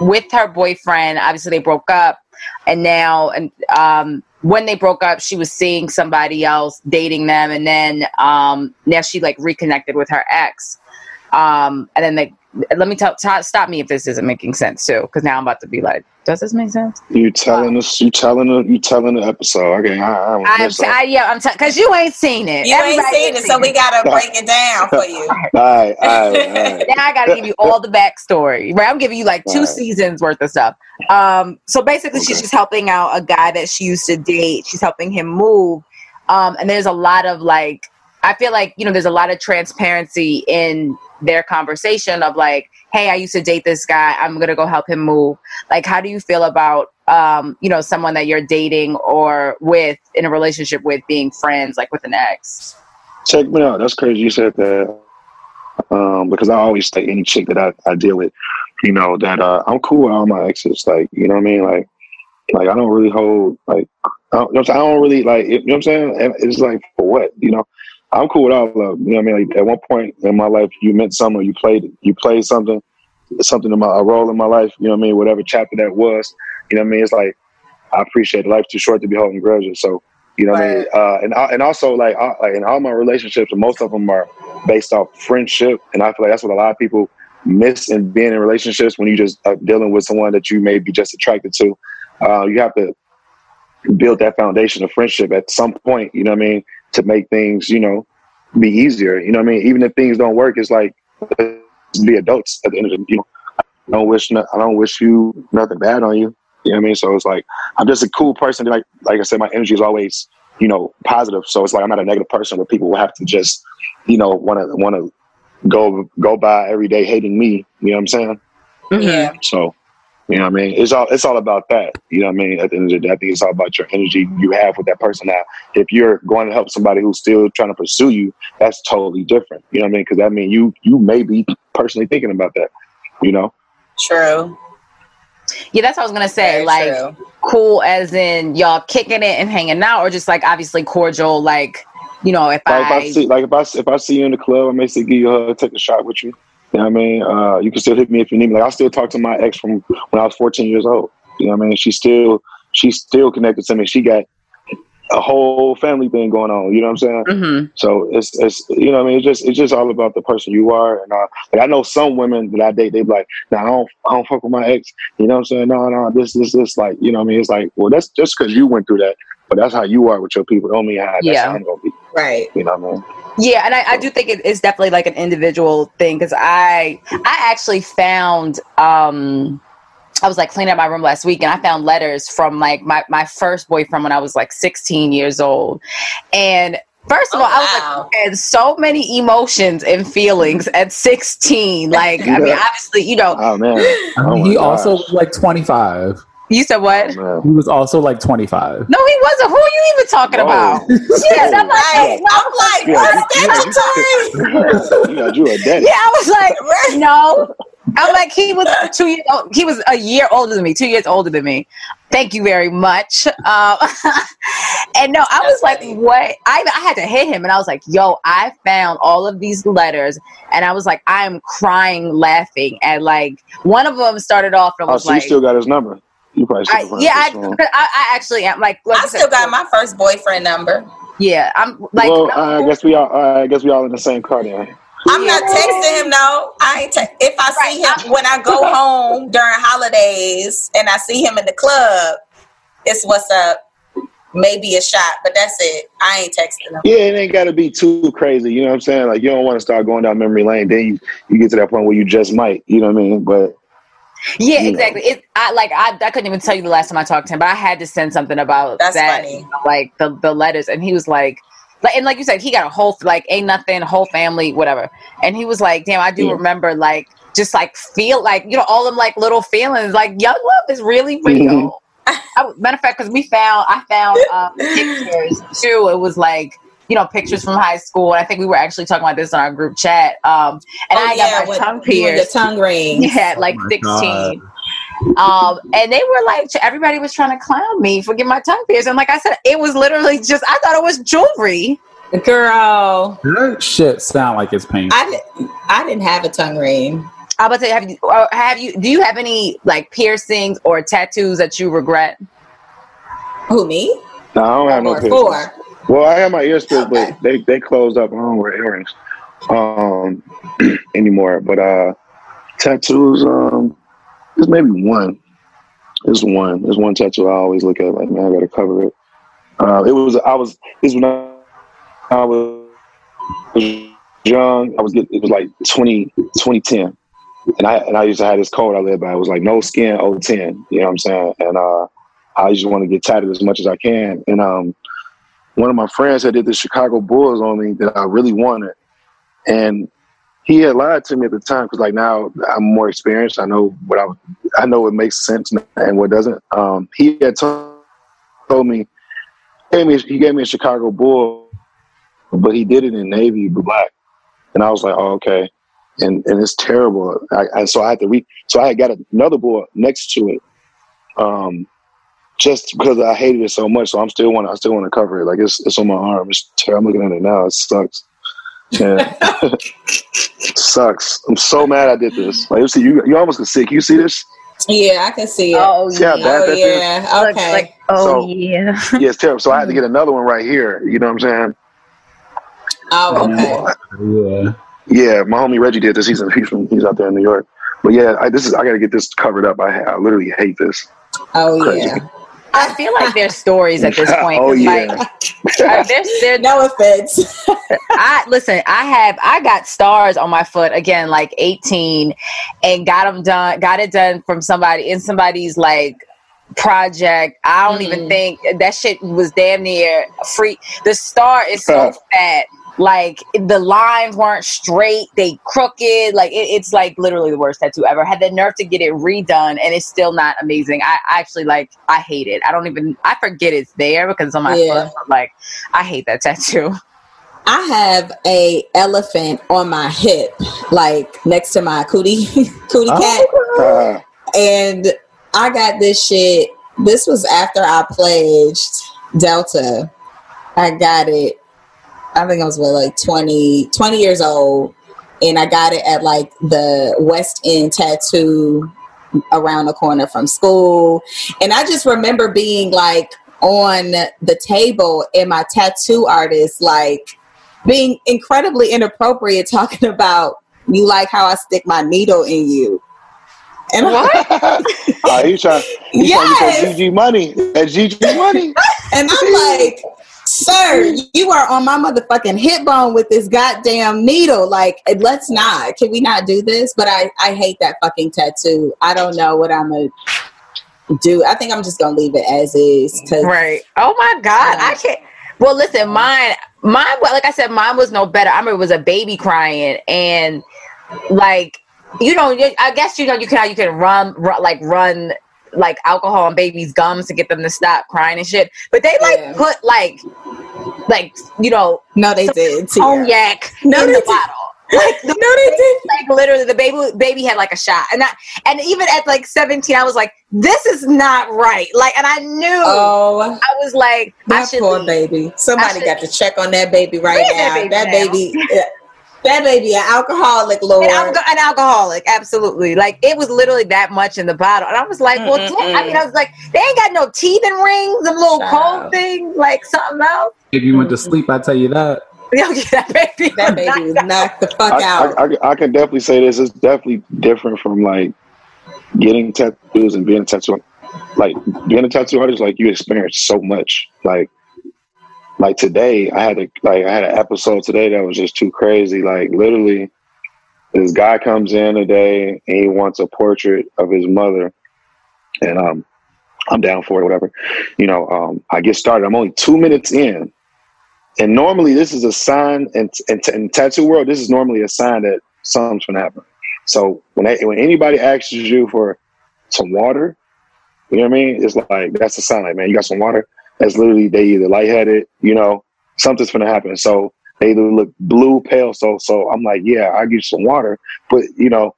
B: with her boyfriend. Obviously, they broke up, and now, and um, when they broke up, she was seeing somebody else dating them, and then um, now she like reconnected with her ex. Um, and then they let me tell t- stop me if this isn't making sense too, because now I'm about to be like, does this make sense?
E: You telling us? You telling the you telling the episode? Okay, I, I, don't
B: I'm
E: miss
B: t-
E: that.
B: I, yeah, I'm because you ain't seen it.
C: You ain't seen it, so we gotta break it down for you.
E: all right, all right, all right.
B: now I got to give you all the backstory. Right, I'm giving you like two
E: Right.
B: seasons worth of stuff. Um, so basically, she's just helping out a guy that she used to date. She's helping him move, um, and there's a lot of like, I feel like you know, there's a lot of transparency in their conversation of like, hey, I used to date this guy. I'm gonna go help him move. Like, how do you feel about um, you know, someone that you're dating or with in a relationship with being friends, like with an ex?
E: Check me out. That's crazy. You said that um, because I always say any chick that I, I deal with, you know, that uh, I'm cool with all my exes. Like, you know what I mean? Like, like I don't really hold like I don't, you know? I don't really like you know what I'm saying. And it's like for what you know. I'm cool with all of them. You know what I mean? Like, at one point in my life, you meant something. Or you played you played something, something in my a role in my life. You know what I mean? Whatever chapter that was. You know what I mean? It's like I appreciate it. Life's too short to be holding grudges. So you know what I mean? Uh, and I- and also like I, like in all my relationships, most of them are based off friendship, and I feel like that's what a lot of people miss in being in relationships when you just are dealing with someone that you may be just attracted to. Uh, you have to build that foundation of friendship at some point. You know what I mean? To make things you know be easier. You know what I mean? Even if things don't work, it's like be adults at the end of the you know. I don't wish no, I don't wish you nothing bad on you. You know what I mean? So it's like I'm just a cool person. Like like I said, my energy is always you know positive. So it's like I'm not a negative person where people will have to just you know want to want to go go by every day hating me. You know what I'm saying? Mm-hmm.
C: Yeah.
E: So you know what I mean? It's all it's all about that. You know what I mean? At the end of the day, I think it's all about your energy you have with that person. Now, if you're going to help somebody who's still trying to pursue you, that's totally different. You know what I mean? Because that means you you may be personally thinking about that. You know?
C: True.
B: Yeah, that's what I was gonna say.
C: Very
B: like
C: true.
B: cool as in y'all kicking it and hanging out, or just like obviously cordial, like you know, if
E: Like if
B: I,
E: I see like if I if I see you in the club, I may say give you a hug, take a shot with you. You know what I mean? Uh, you can still hit me if you need me. Like I still talk to my ex from when I was 14 years old. You know what I mean? She's still she's still connected to me. She got a whole family thing going on. You know what I'm saying?
B: Mhm.
E: So it's it's you know I mean it's just it's just all about the person you are and uh, like I know some women that I date they be like no I don't I don't fuck with my ex you know what I'm saying no no this this this like you know what I mean it's like well that's just because you went through that but that's how you are with your people don't mean how that's
B: Yeah.
E: how I'm gonna be
C: Right.
E: you know what I mean
B: yeah, and I, I do think it is definitely like an individual thing because I I actually found um I was like cleaning up my room last week and I found letters from like my my first boyfriend when I was like 16 years old, and. First of
C: Oh,
B: all, I was
C: wow.
B: like, I had so many emotions and feelings at 16. Like, I mean, obviously, you know,
E: oh man oh
D: mean,
E: my
D: he also was like 25.
B: You said what?
E: Oh.
D: He was also like 25.
B: No, he wasn't. Who are you even talking
E: Whoa.
B: about? Yeah, I'm like,
C: I'm like,
E: Yeah,
C: what's
E: you-
C: statutory?
E: you got you
B: yeah, I was like, no. I'm like, he was two years old. He was a year older than me, two years older than me. Thank you very much. Um, and no, I was
C: That's
B: like,
C: funny.
B: what? I, I had to hit him, and I was like, yo, I found all of these letters, and I was like, I am crying, laughing, and like one of them started off and
E: oh
B: was
E: so
B: like,
E: you still got his number you probably
B: I,
E: still
B: yeah, I,
E: phone.
B: 'cause I, I actually am like, like
C: I
B: you said,
C: still got my first boyfriend number.
B: yeah, I'm like,
E: well I guess we all I guess we all in the same car then
C: I'm not texting him though. I ain't te- if I see him when I go home during holidays and I see him in the club, it's what's up. Maybe a shot, but that's it. I ain't texting him.
E: Yeah, it ain't got to be too crazy. You know what I'm saying? Like you don't want to start going down memory lane. Then you, you get to that point where you just might. You know what I mean? But
B: Yeah,
E: you know.
B: exactly. It, I like I, I couldn't even tell you the last time I talked to him, but I had to send something about
C: That's
B: that,
C: funny.
B: like the the letters, and he was like, like, and like you said, he got a whole like ain't nothing, whole family, whatever, and he was like, damn, I do
E: Yeah.
B: remember like just like feel like you know all them like little feelings, like young love is really real. I, matter of fact, because we found I found um, pictures too. It was like. You know, pictures from high school, and I think we were actually talking about this in our group chat. Um, and I got my tongue
C: you and your
B: pierced.
C: tongue ring.
B: Yeah, at like
D: my
B: 16. Um, and they were like, everybody was trying to clown me for getting my tongue pierced. And like I said, it was literally just, I thought it was jewelry.
C: Girl,
D: That shit sound like it's painful.
C: I didn't. I didn't have a tongue ring.
B: I was about to say, have you, have you, do you have any like piercings or tattoos that you regret?
C: Who me?
E: no, I don't have no piercings.
C: Phor?
E: Well, I have my ears
C: Okay.
E: but they they closed up. I don't wear earrings. um, anymore. But uh, tattoos, um, there's maybe one. There's one. There's one tattoo I always look at. Like, man, I gotta cover it. Uh, it was. I was. This when I was young. I was. It was like 20, 2010 and I and I used to have this code I lived by. It was like no skin, 010. You know what I'm saying? And uh, I just want to get tatted as much as I can. And um, one of my friends had did the Chicago Bulls on me that I really wanted, and he had lied to me at the time because like now I'm more experienced. I know what I I know what makes sense and what doesn't. Um, he had told, told me, gave me he gave me a Chicago Bull, but he did it in navy black, and I was like, oh okay and and it's terrible. I, I, so I had to re so I had got another bull next to it, um, just because I hated it so much. So I'm still want I still want to cover it. Like it's it's on my arm. It's terrible. I'm looking at it now. It sucks. Yeah, sucks. I'm so mad I did this. Like you see, you you almost can see. Can you see this?
C: Yeah, I can see it.
B: Oh
C: yeah, oh, yeah. Okay.
B: Like, oh so, yeah.
E: yeah, it's terrible. So I had to get another one right here. You know what I'm saying?
C: Oh um, okay.
D: Yeah.
E: Yeah, my homie Reggie did this. He's in, he's from, he's out there in New York. But yeah, I, this is I got to get this covered up. I, I literally hate this.
C: Oh Crazy. yeah.
B: I feel like there's stories at this point.
E: oh yeah.
B: Like, there's, there's,
C: no offense.
B: I listen. I have I got stars on my foot again, like 18, and got them done. Got it done from somebody in somebody's like project. I don't mm. even think that shit was damn near free. The star is so fat like the lines weren't straight they crooked like it, it's like literally the worst tattoo ever had the nerve to get it redone and it's still not amazing i, actually like i hate it i don't even i forget it's there because it's on my yeah. foot like i hate that tattoo
C: I have a elephant on my hip, like next to my cootie cootie oh, cat, oh. and I got this shit. This was after I pledged Delta. I got it I think I was what, like 20, 20 years old, and I got it at like the West End Tattoo around the corner from school. And I just remember being like on the table and my tattoo artist like being incredibly inappropriate talking about you like how I stick my needle in you. And
B: what?
E: uh, he's trying, he's yes. trying to GG money. That GG money.
C: and I'm like, sir, you are on my motherfucking hip bone with this goddamn needle. Like, let's not. Can we not do this? But I, I hate that fucking tattoo. I don't know what I'm gonna do. I think I'm just gonna leave it as is.
B: right. Oh my god, I can't. Well, listen, mine, mine. Like I said, mine was no better. I remember it was a baby crying, and like you know, I guess you know you can you can run, run like run like alcohol on babies' gums to get them to stop crying and shit. But they like yeah. put like like you know
C: no they did
B: cognac no, in the did. bottle. Like the no, they did. Like literally, the baby baby had like a shot, and I and even at like seventeen, I was like, "This is not right." Like, and I knew.
C: Oh,
B: I was like,
C: "That poor leave. baby." Somebody got to check on that baby right now. That baby. That baby that baby an alcoholic, Lord. An,
B: an, alcoholic, absolutely. Like it was literally that much in the bottle, and I was like, well, damn. I mean, I was like, they ain't got no teething rings, them little Child. cold things, like something else.
D: If you went to sleep, I tell you that.
B: that baby,
C: that baby was knocked the fuck I, out.
E: I, I, I, can definitely say this. It's definitely different from like getting tattoos and being a tattoo. Like being a tattoo artist, like you experience so much. Like like today I had a like I had an episode today that was just too crazy. Like literally this guy comes in today and he wants a portrait of his mother. And um I'm down for it, whatever. You know, um, I get started. I'm only two minutes in. And normally this is a sign in, in, tattoo world, this is normally a sign that something's gonna happen. So when when anybody asks you for some water, you know what I mean? It's like that's a sign like, man, you got some water? That's literally they either lightheaded, you know, something's gonna happen. So they either look blue, pale. So so I'm like, yeah, I'll give you some water. But you know,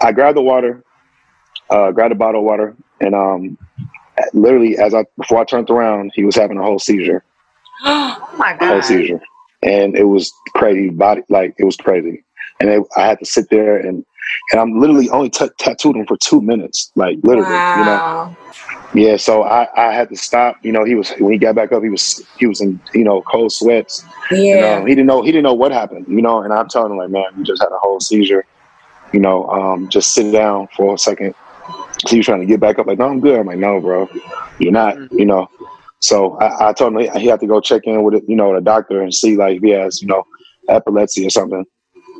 E: I grabbed the water, uh, grabbed a bottle of water, and um literally as I before I turned around, he was having a whole seizure.
B: oh my god.
E: A whole seizure. And it was crazy body like it was crazy. And it, I had to sit there and and I'm literally only t- tattooed him for two minutes, like literally, you know. Yeah, so I, I had to stop. You know, he was when he got back up, he was he was in you know cold sweats. You
C: Yeah.
E: know, he didn't know he didn't know what happened. You know, and I'm telling him like, man, you just had a whole seizure. You know, um, just sit down for a second. So he was trying to get back up. Like, no, I'm good. I'm like, no, bro, you're not. You know. So I, I told him he, he had to go check in with it, you know, the doctor and see like if he has you know epilepsy or something.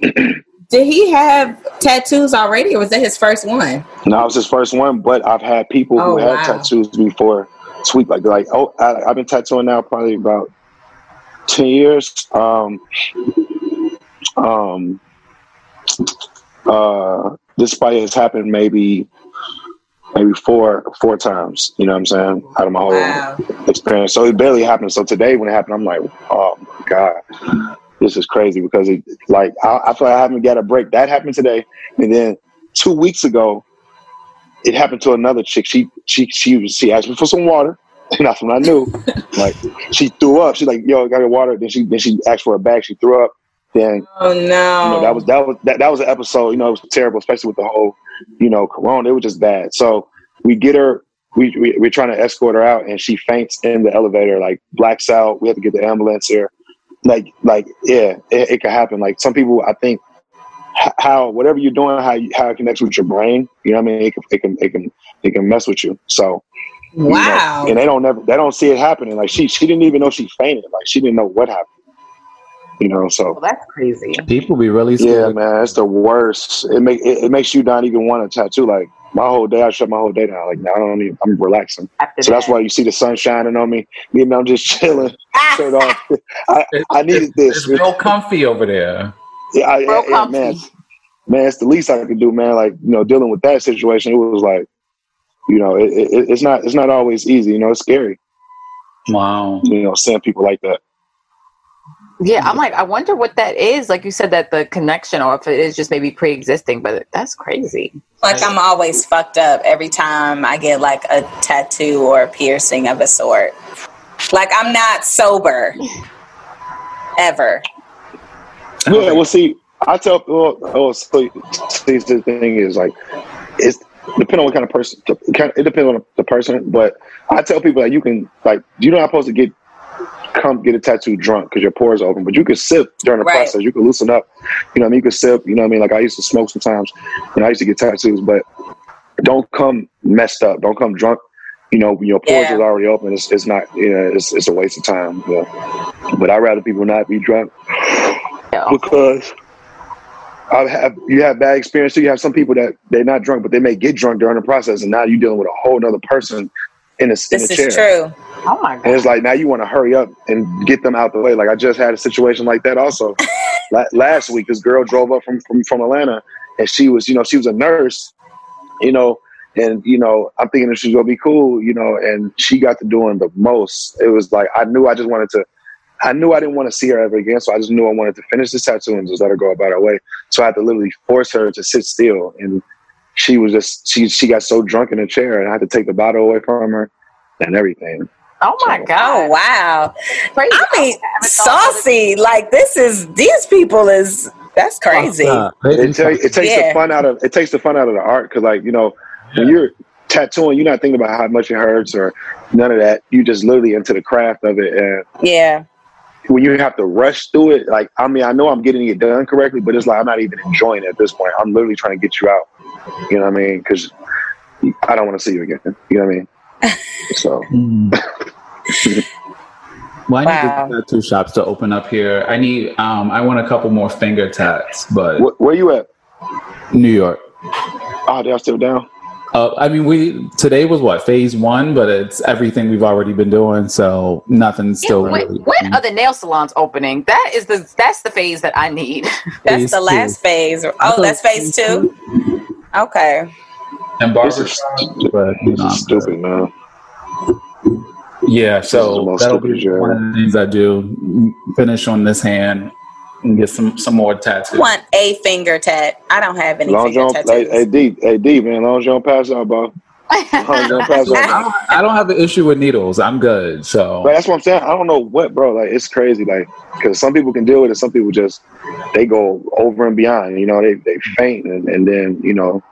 C: Did he have tattoos already, or was that his first one?
E: No, it was his first one, but I've had people
C: Oh,
E: who had
C: wow.
E: tattoos before tweet like like oh I, I've been tattooing now probably about ten years. Um, um, uh, this fight has happened maybe maybe four four times. You know what I'm saying? Out of my whole
C: Wow.
E: experience, so it barely happened. So today when it happened, I'm like, oh my god, this is crazy because it like I, I feel like I haven't got a break. That happened today, and then two weeks ago it happened to another chick. She she she was she asked me for some water, and that's when I knew. like she threw up. She's like, "Yo, I got your water." Then she then she asked for a bag. She threw up. Then
C: Oh no.
E: you know that was that was that, that was an episode. You know, it was terrible, especially with the whole you know corona. It was just bad. So we get her. We, we we're trying to escort her out, and she faints in the elevator, like blacks out. We have to get the ambulance here. Like like yeah, it, it can happen. Like some people, I think how whatever you're doing, how you, how it connects with your brain. You know what I mean? It can it can it can it can mess with you. So you know,
C: wow.
E: and they don't never they don't see it happening. Like she she didn't even know she fainted. Like she didn't know what happened. You know, so
B: Well, that's crazy.
D: People be really
E: yeah,
D: scared.
E: man, it's the worst. It make it, it makes you not even want to tattoo. Like my whole day, I shut my whole day down. Like now, I don't even. I'm relaxing.
B: After
E: So that's why you see the sun shining on me. Me and I'm just chilling, ah! shirt off. I, I needed this.
D: It's real comfy over there.
E: Yeah, I,
B: Real
E: yeah, yeah,
B: comfy.
E: man, man, it's the least I could do, man. Like you know, dealing with that situation, it was like, you know, it, it, it's not it's not always easy. You know, it's scary.
D: Wow.
E: You know, seeing people like that.
B: Yeah, I'm like, I wonder what that is. Like you said, that the connection, or if it is just maybe pre-existing, but that's crazy.
C: Like I'm always fucked up every time I get like a tattoo or a piercing of a sort. Like I'm not sober ever.
E: Yeah, well, see, I tell well, oh, so, see, the thing is like, it's depending on what kind of person. It it depends on the person, but I tell people that you can like, you're not supposed to get come get a tattoo drunk because your pores are open, but you can sip during the
C: Right.
E: process. You can loosen up. You know, what I mean, you can sip. You know, what I mean, like I used to smoke sometimes, and I used to get tattoos, but don't come messed up. Don't come drunk. You know, when your pores
C: Yeah.
E: is already open. It's, it's not. You know, it's, it's a waste of time. Yeah. But I'd rather people not be drunk
B: Yeah.
E: because I have you have bad experience too. You have some people that they're not drunk, but they may get drunk during the process, and now you're dealing with a whole other person in a, in
C: This
E: a chair.
C: is true.
B: Oh my
E: And
B: god.
E: it's like now you want to hurry up and get them out the way. Like I just had a situation like that also La- last week. This girl drove up from, from from Atlanta, and she was you know she was a nurse, you know, and you know I'm thinking that she's gonna be cool, you know, and she got to doing the most. It was like I knew I just wanted to. I knew I didn't want to see her ever again, so I just knew I wanted to finish this tattoo and just let her go about her way. So I had to literally force her to sit still, and she was just she she got so drunk in a chair, and I had to take the bottle away from her and everything.
B: Oh my
C: Oh
B: god.
C: wow.
B: Crazy.
C: I mean
B: haven't thought of it.
C: saucy. Like this is these people is that's crazy.
D: Uh, they
E: it,
D: be
E: it takes
C: Yeah.
E: the fun out of it takes the fun out of the art because like you know when you're tattooing you're not thinking about how much it hurts or none of that you just literally into the craft of it and
C: Yeah.
E: when you have to rush through it like i mean i know i'm getting it done correctly but it's like i'm not even enjoying it at this point i'm literally trying to get you out you know what i mean because i don't want to see you again you know what i mean so
D: Mm. well, I
C: Wow.
D: need the tattoo shops to open up here. I need. Um, I want a couple more finger tats, but
E: Where, where you at
D: New York.
E: oh they're still down
D: Uh, I mean, we today was what phase one, but it's everything we've already been doing, so nothing's
B: Yeah,
D: still.
B: when,
D: really-
B: when are the nail salons opening? That is the that's the phase that I need.
C: That's
D: Phase
C: the
D: two.
C: last phase. Oh, that's phase two? Okay.
D: and
E: this is,
D: but you
E: this
D: know,
E: is stupid man
D: Yeah, so
E: most
D: that'll be
E: shit.
D: one of the things I do. Finish on this hand and get some some more tattoos.
C: Want a finger tat. I don't have any
E: long as you
C: finger
E: don't hey,
C: tattoos.
E: hey D hey D man long as you don't pass out bro I'm gonna pass
D: I don't, I don't have an issue with needles. I'm good. So
E: But that's what I'm saying. I don't know what, bro. Like it's crazy. Like because some people can deal with it, some people just they go over and beyond. You know, they they faint and, and then you know,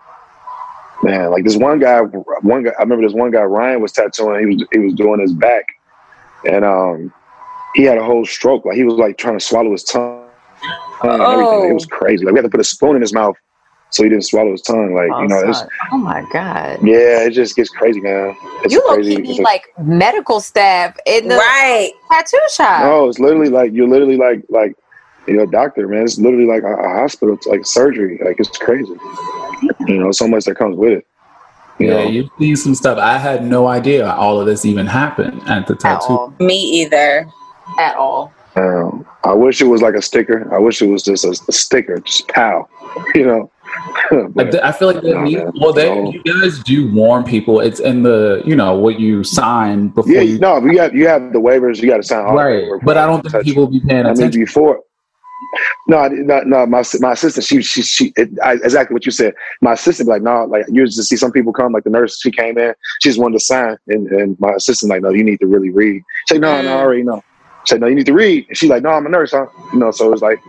E: man. Like this one guy, one guy. I remember this one guy. Ryan was tattooing. He was he was doing his back, and um, he had a whole stroke. Like he was like trying to swallow his tongue everything. It was crazy. Like we had to put a spoon in his mouth so he didn't swallow his tongue. Like you know, it's
B: oh my god.
E: yeah, it just gets crazy, man. It's
B: You look
E: crazy.
B: you
E: It's
B: need
E: a-
B: like medical staff in the
C: Right.
B: tattoo shop.
E: No, it's literally like you're literally like like you're a doctor, man. It's literally like a, a hospital, it's like surgery. Like it's crazy. You know, so much that comes with it. You
D: yeah,
E: know,
D: you see some stuff. I had no idea all of this even happened at the tattoo.
B: all.
C: Me either.
B: At all.
E: um, I wish it was like a sticker. I wish it was just a, a sticker, just pow. You know.
D: I,
E: But,
D: th- I feel like
E: Nah,
D: need, well, they
E: No.
D: you guys do warn people. It's in the you know what you sign before
E: yeah,
D: you
E: no, you have you have the waivers. You got to sign all
D: right. But I don't think people be paying
E: I mean,
D: attention.
E: before. No, I- no, no. My my assistant, she she she. It, I, exactly what you said. My assistant, be like, no, like you just see some people come, like the nurse. She came in, she just wanted to sign, and, and my assistant, like, no, you need to really read. Like, no, no, I already know. Said, no, you need to read. And she's like, no, I'm a nurse, huh? You know, so it's like,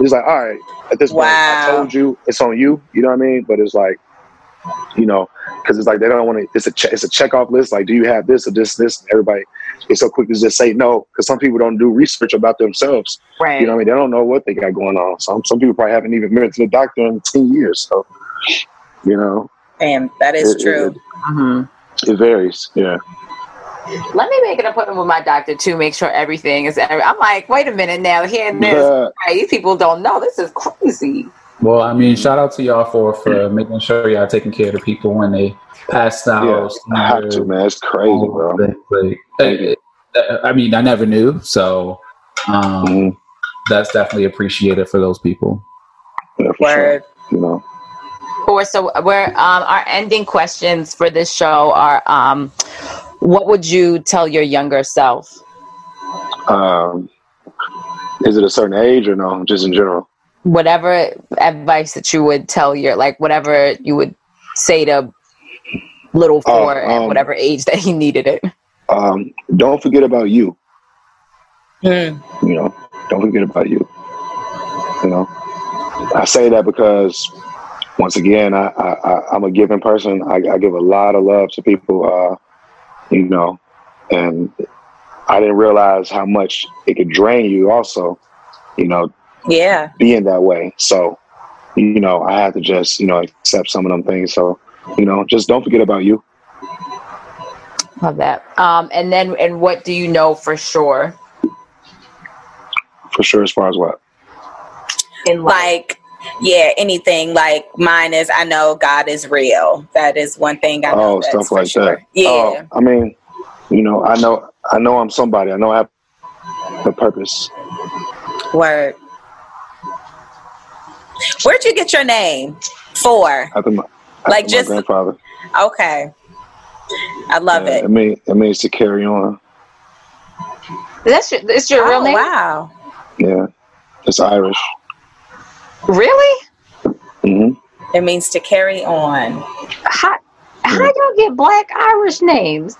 E: it's like, all right. At this point, I told you, it's on you. You know what I mean? But it's like, you know, because it's like they don't want to. It's a che- it's a check off list. Like, do you have this or this? This? And everybody is so quick to just say no because some people don't do research about themselves.
B: Right.
E: You know what I mean? They don't know what they got going on. Some some people probably haven't even been to the doctor in ten years. So, you know,
C: And that is
E: It-
C: true.
E: it-
B: Mhm.
E: it varies. Yeah.
B: Let me make an appointment with my doctor to make sure everything is. I'm like, wait a minute now. Hearing this,
E: Yeah.
B: right, these people don't know. This is crazy.
D: Well, I mean, shout out to y'all for for making sure y'all taking care of the people when they passed out.
E: Yeah, I have to, man. It's crazy, bro.
D: Like, like, uh, I mean, I never knew, so um,
E: Mhm.
D: that's definitely appreciated for those people.
E: Yeah, for sure.
C: Word.
E: You know.
B: Or so we're um, our ending questions for this show are um, what would you tell your younger self?
E: Um, is it a certain age or no? Just in general.
B: Whatever advice that you would tell your like whatever you would say to little
E: Oh,
B: Phor at
E: um,
B: whatever age that he needed it.
E: Um, don't forget about you.
C: Hmm.
E: You know, don't forget about you. You know, I say that because once again, I, I, I I'm a giving person. I, I give a lot of love to people. Uh, you know, and I didn't realize how much it could drain you. Also, you know,
C: Yeah.
E: being that way. So, you know, I had to just you know accept some of them things. So, you know, just don't forget about you.
B: Love that. Um, and then and what do you know for sure
E: For sure, as far as what.
B: in life?
C: Like, yeah, anything like mine is I know God is real. That is one thing I know.
E: Oh, stuff like
C: sure.
E: that.
C: Yeah.
E: Oh, I mean, you know, I know, I know, I'm somebody. I know I have a purpose.
C: Word. Where'd you get your name? Phor.
E: After my, after
C: Like
E: my
C: just-
E: grandfather.
C: Okay. I love
E: Yeah,
C: it.
E: It means it means to carry on.
B: That's your, that's your real
C: Oh,
B: name?
C: wow.
E: Yeah, it's Irish.
B: Really?
E: Mm-hmm.
C: It means to carry on.
B: How how y'all get black Irish names?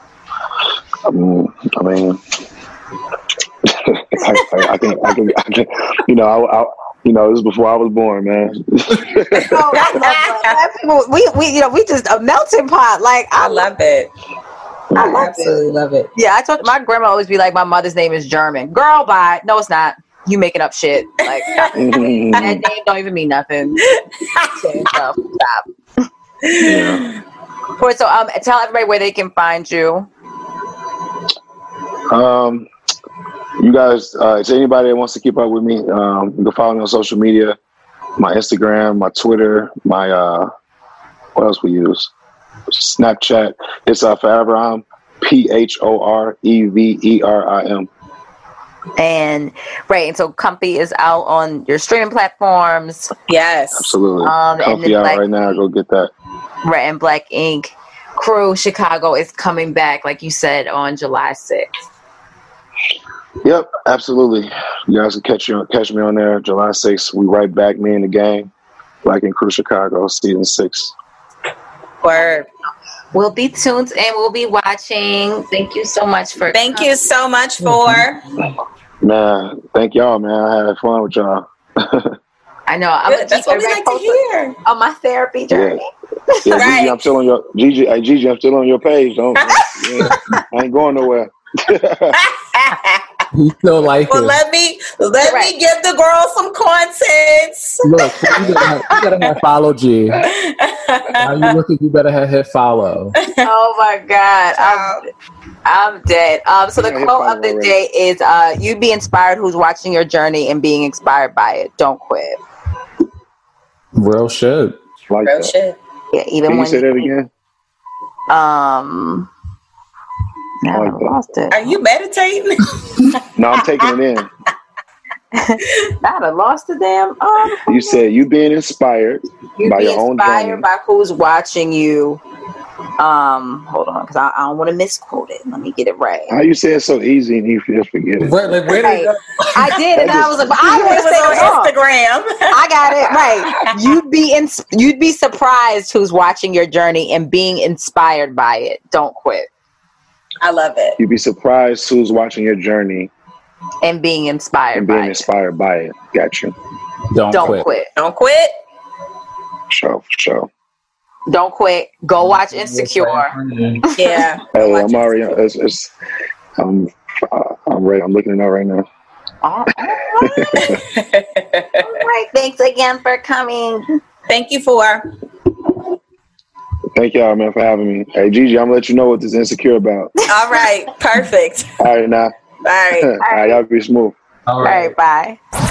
E: I mean, I mean, I, I, I can, I can, I can, you know, I, I, you know, this is before I was born, man.
B: Oh, I love black people. We we you know we just a melting pot. Like I,
C: I love it.
B: I love
C: absolutely love it.
B: Yeah, I told my grandma always be like, my mother's name is German. Girl, bye. No, it's not. You making up shit. Like that name don't even mean nothing. So, stop.
E: yeah.
B: So um, tell everybody where they can find you.
E: Um, you guys, uh, is anybody that wants to keep up with me, um, you can follow me on social media, my Instagram, my Twitter, my uh, what else we use? Snapchat. It's uh, forever I'm P H O R E V E R I M.
B: And right, and so Comfy is out on your streaming platforms.
C: Yes.
E: Absolutely.
B: Um,
E: Comfy out
B: like-
E: right now. Go get that.
B: Right, and Black Ink Crew Chicago is coming back, like you said, on July 6th.
E: Yep, absolutely. You guys can catch you catch me on there. July 6th. We right back. Me and the gang. Black Ink Crew Chicago, season six.
C: Word.
B: We'll be tuned and we'll be watching. Thank you so much for.
C: Thank you so much for.
E: Man, thank y'all, man. I had fun with y'all.
B: I know. I'm
C: Good. That's what we like to hear.
B: On my therapy journey.
E: Yeah,
C: Right.
E: Gigi, I'm still on your Gigi. Hey, Gigi, I'm still on your page. Don't. yeah, I ain't going nowhere.
D: He still like
C: well,
D: it.
C: let me let
B: Right.
C: me give the girl some content.
D: Look, you gotta, have, you gotta have follow G. Now you looking, you better have hit follow.
B: oh my god, I'm, I'm dead. Um, so the
E: Yeah,
B: quote of the day is: uh, "You be inspired. Who's watching your journey and being inspired by it? Don't quit.
D: Real shit.
E: Like
C: Real
E: that.
C: shit.
B: Yeah, even
E: Can you
B: when
E: say that again?
B: um, now
E: like
B: I
E: that.
B: lost it.
C: Are you meditating?
E: No, I'm taking it in.
B: Now I lost the damn. Um,
E: You said you being inspired
B: you
E: by
B: be
E: your own
B: inspired
E: journey.
B: by who's watching you. Um, hold on, because I, I don't want to misquote it. Let me get it right.
E: How you say it so easy and you just forget it?
D: Where, like, where did
B: Right.
D: it?
B: I did, and I was like, I want to
C: was
B: say
C: on Instagram.
B: I got it right. You'd be in, you'd be surprised who's watching your journey and being inspired by it. Don't quit
C: I love it.
E: You'd be surprised who's watching your journey
B: and being inspired
E: and
B: by
E: being
B: it.
E: inspired by it. Got you.
D: Don't,
B: Don't
D: quit.
B: quit.
C: Don't quit.
E: Sure, for sure.
B: Don't quit. Go watch Insecure.
C: Yeah.
E: Hey,
C: Watch
E: I'm already. It's, it's, I'm. uh, I'm ready. I'm looking it up right now.
B: All right. All right. Thanks again for coming.
C: Thank you for.
E: Thank y'all, man, for having me. Hey, Gigi, I'm gonna let you know what this insecure about.
C: All right. Perfect.
E: All right, now.
C: All right.
E: All right, y'all be smooth.
D: All
B: All
D: right.
B: right. Bye.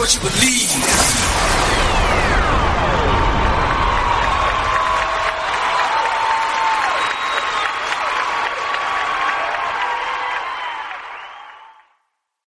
A: what you believe.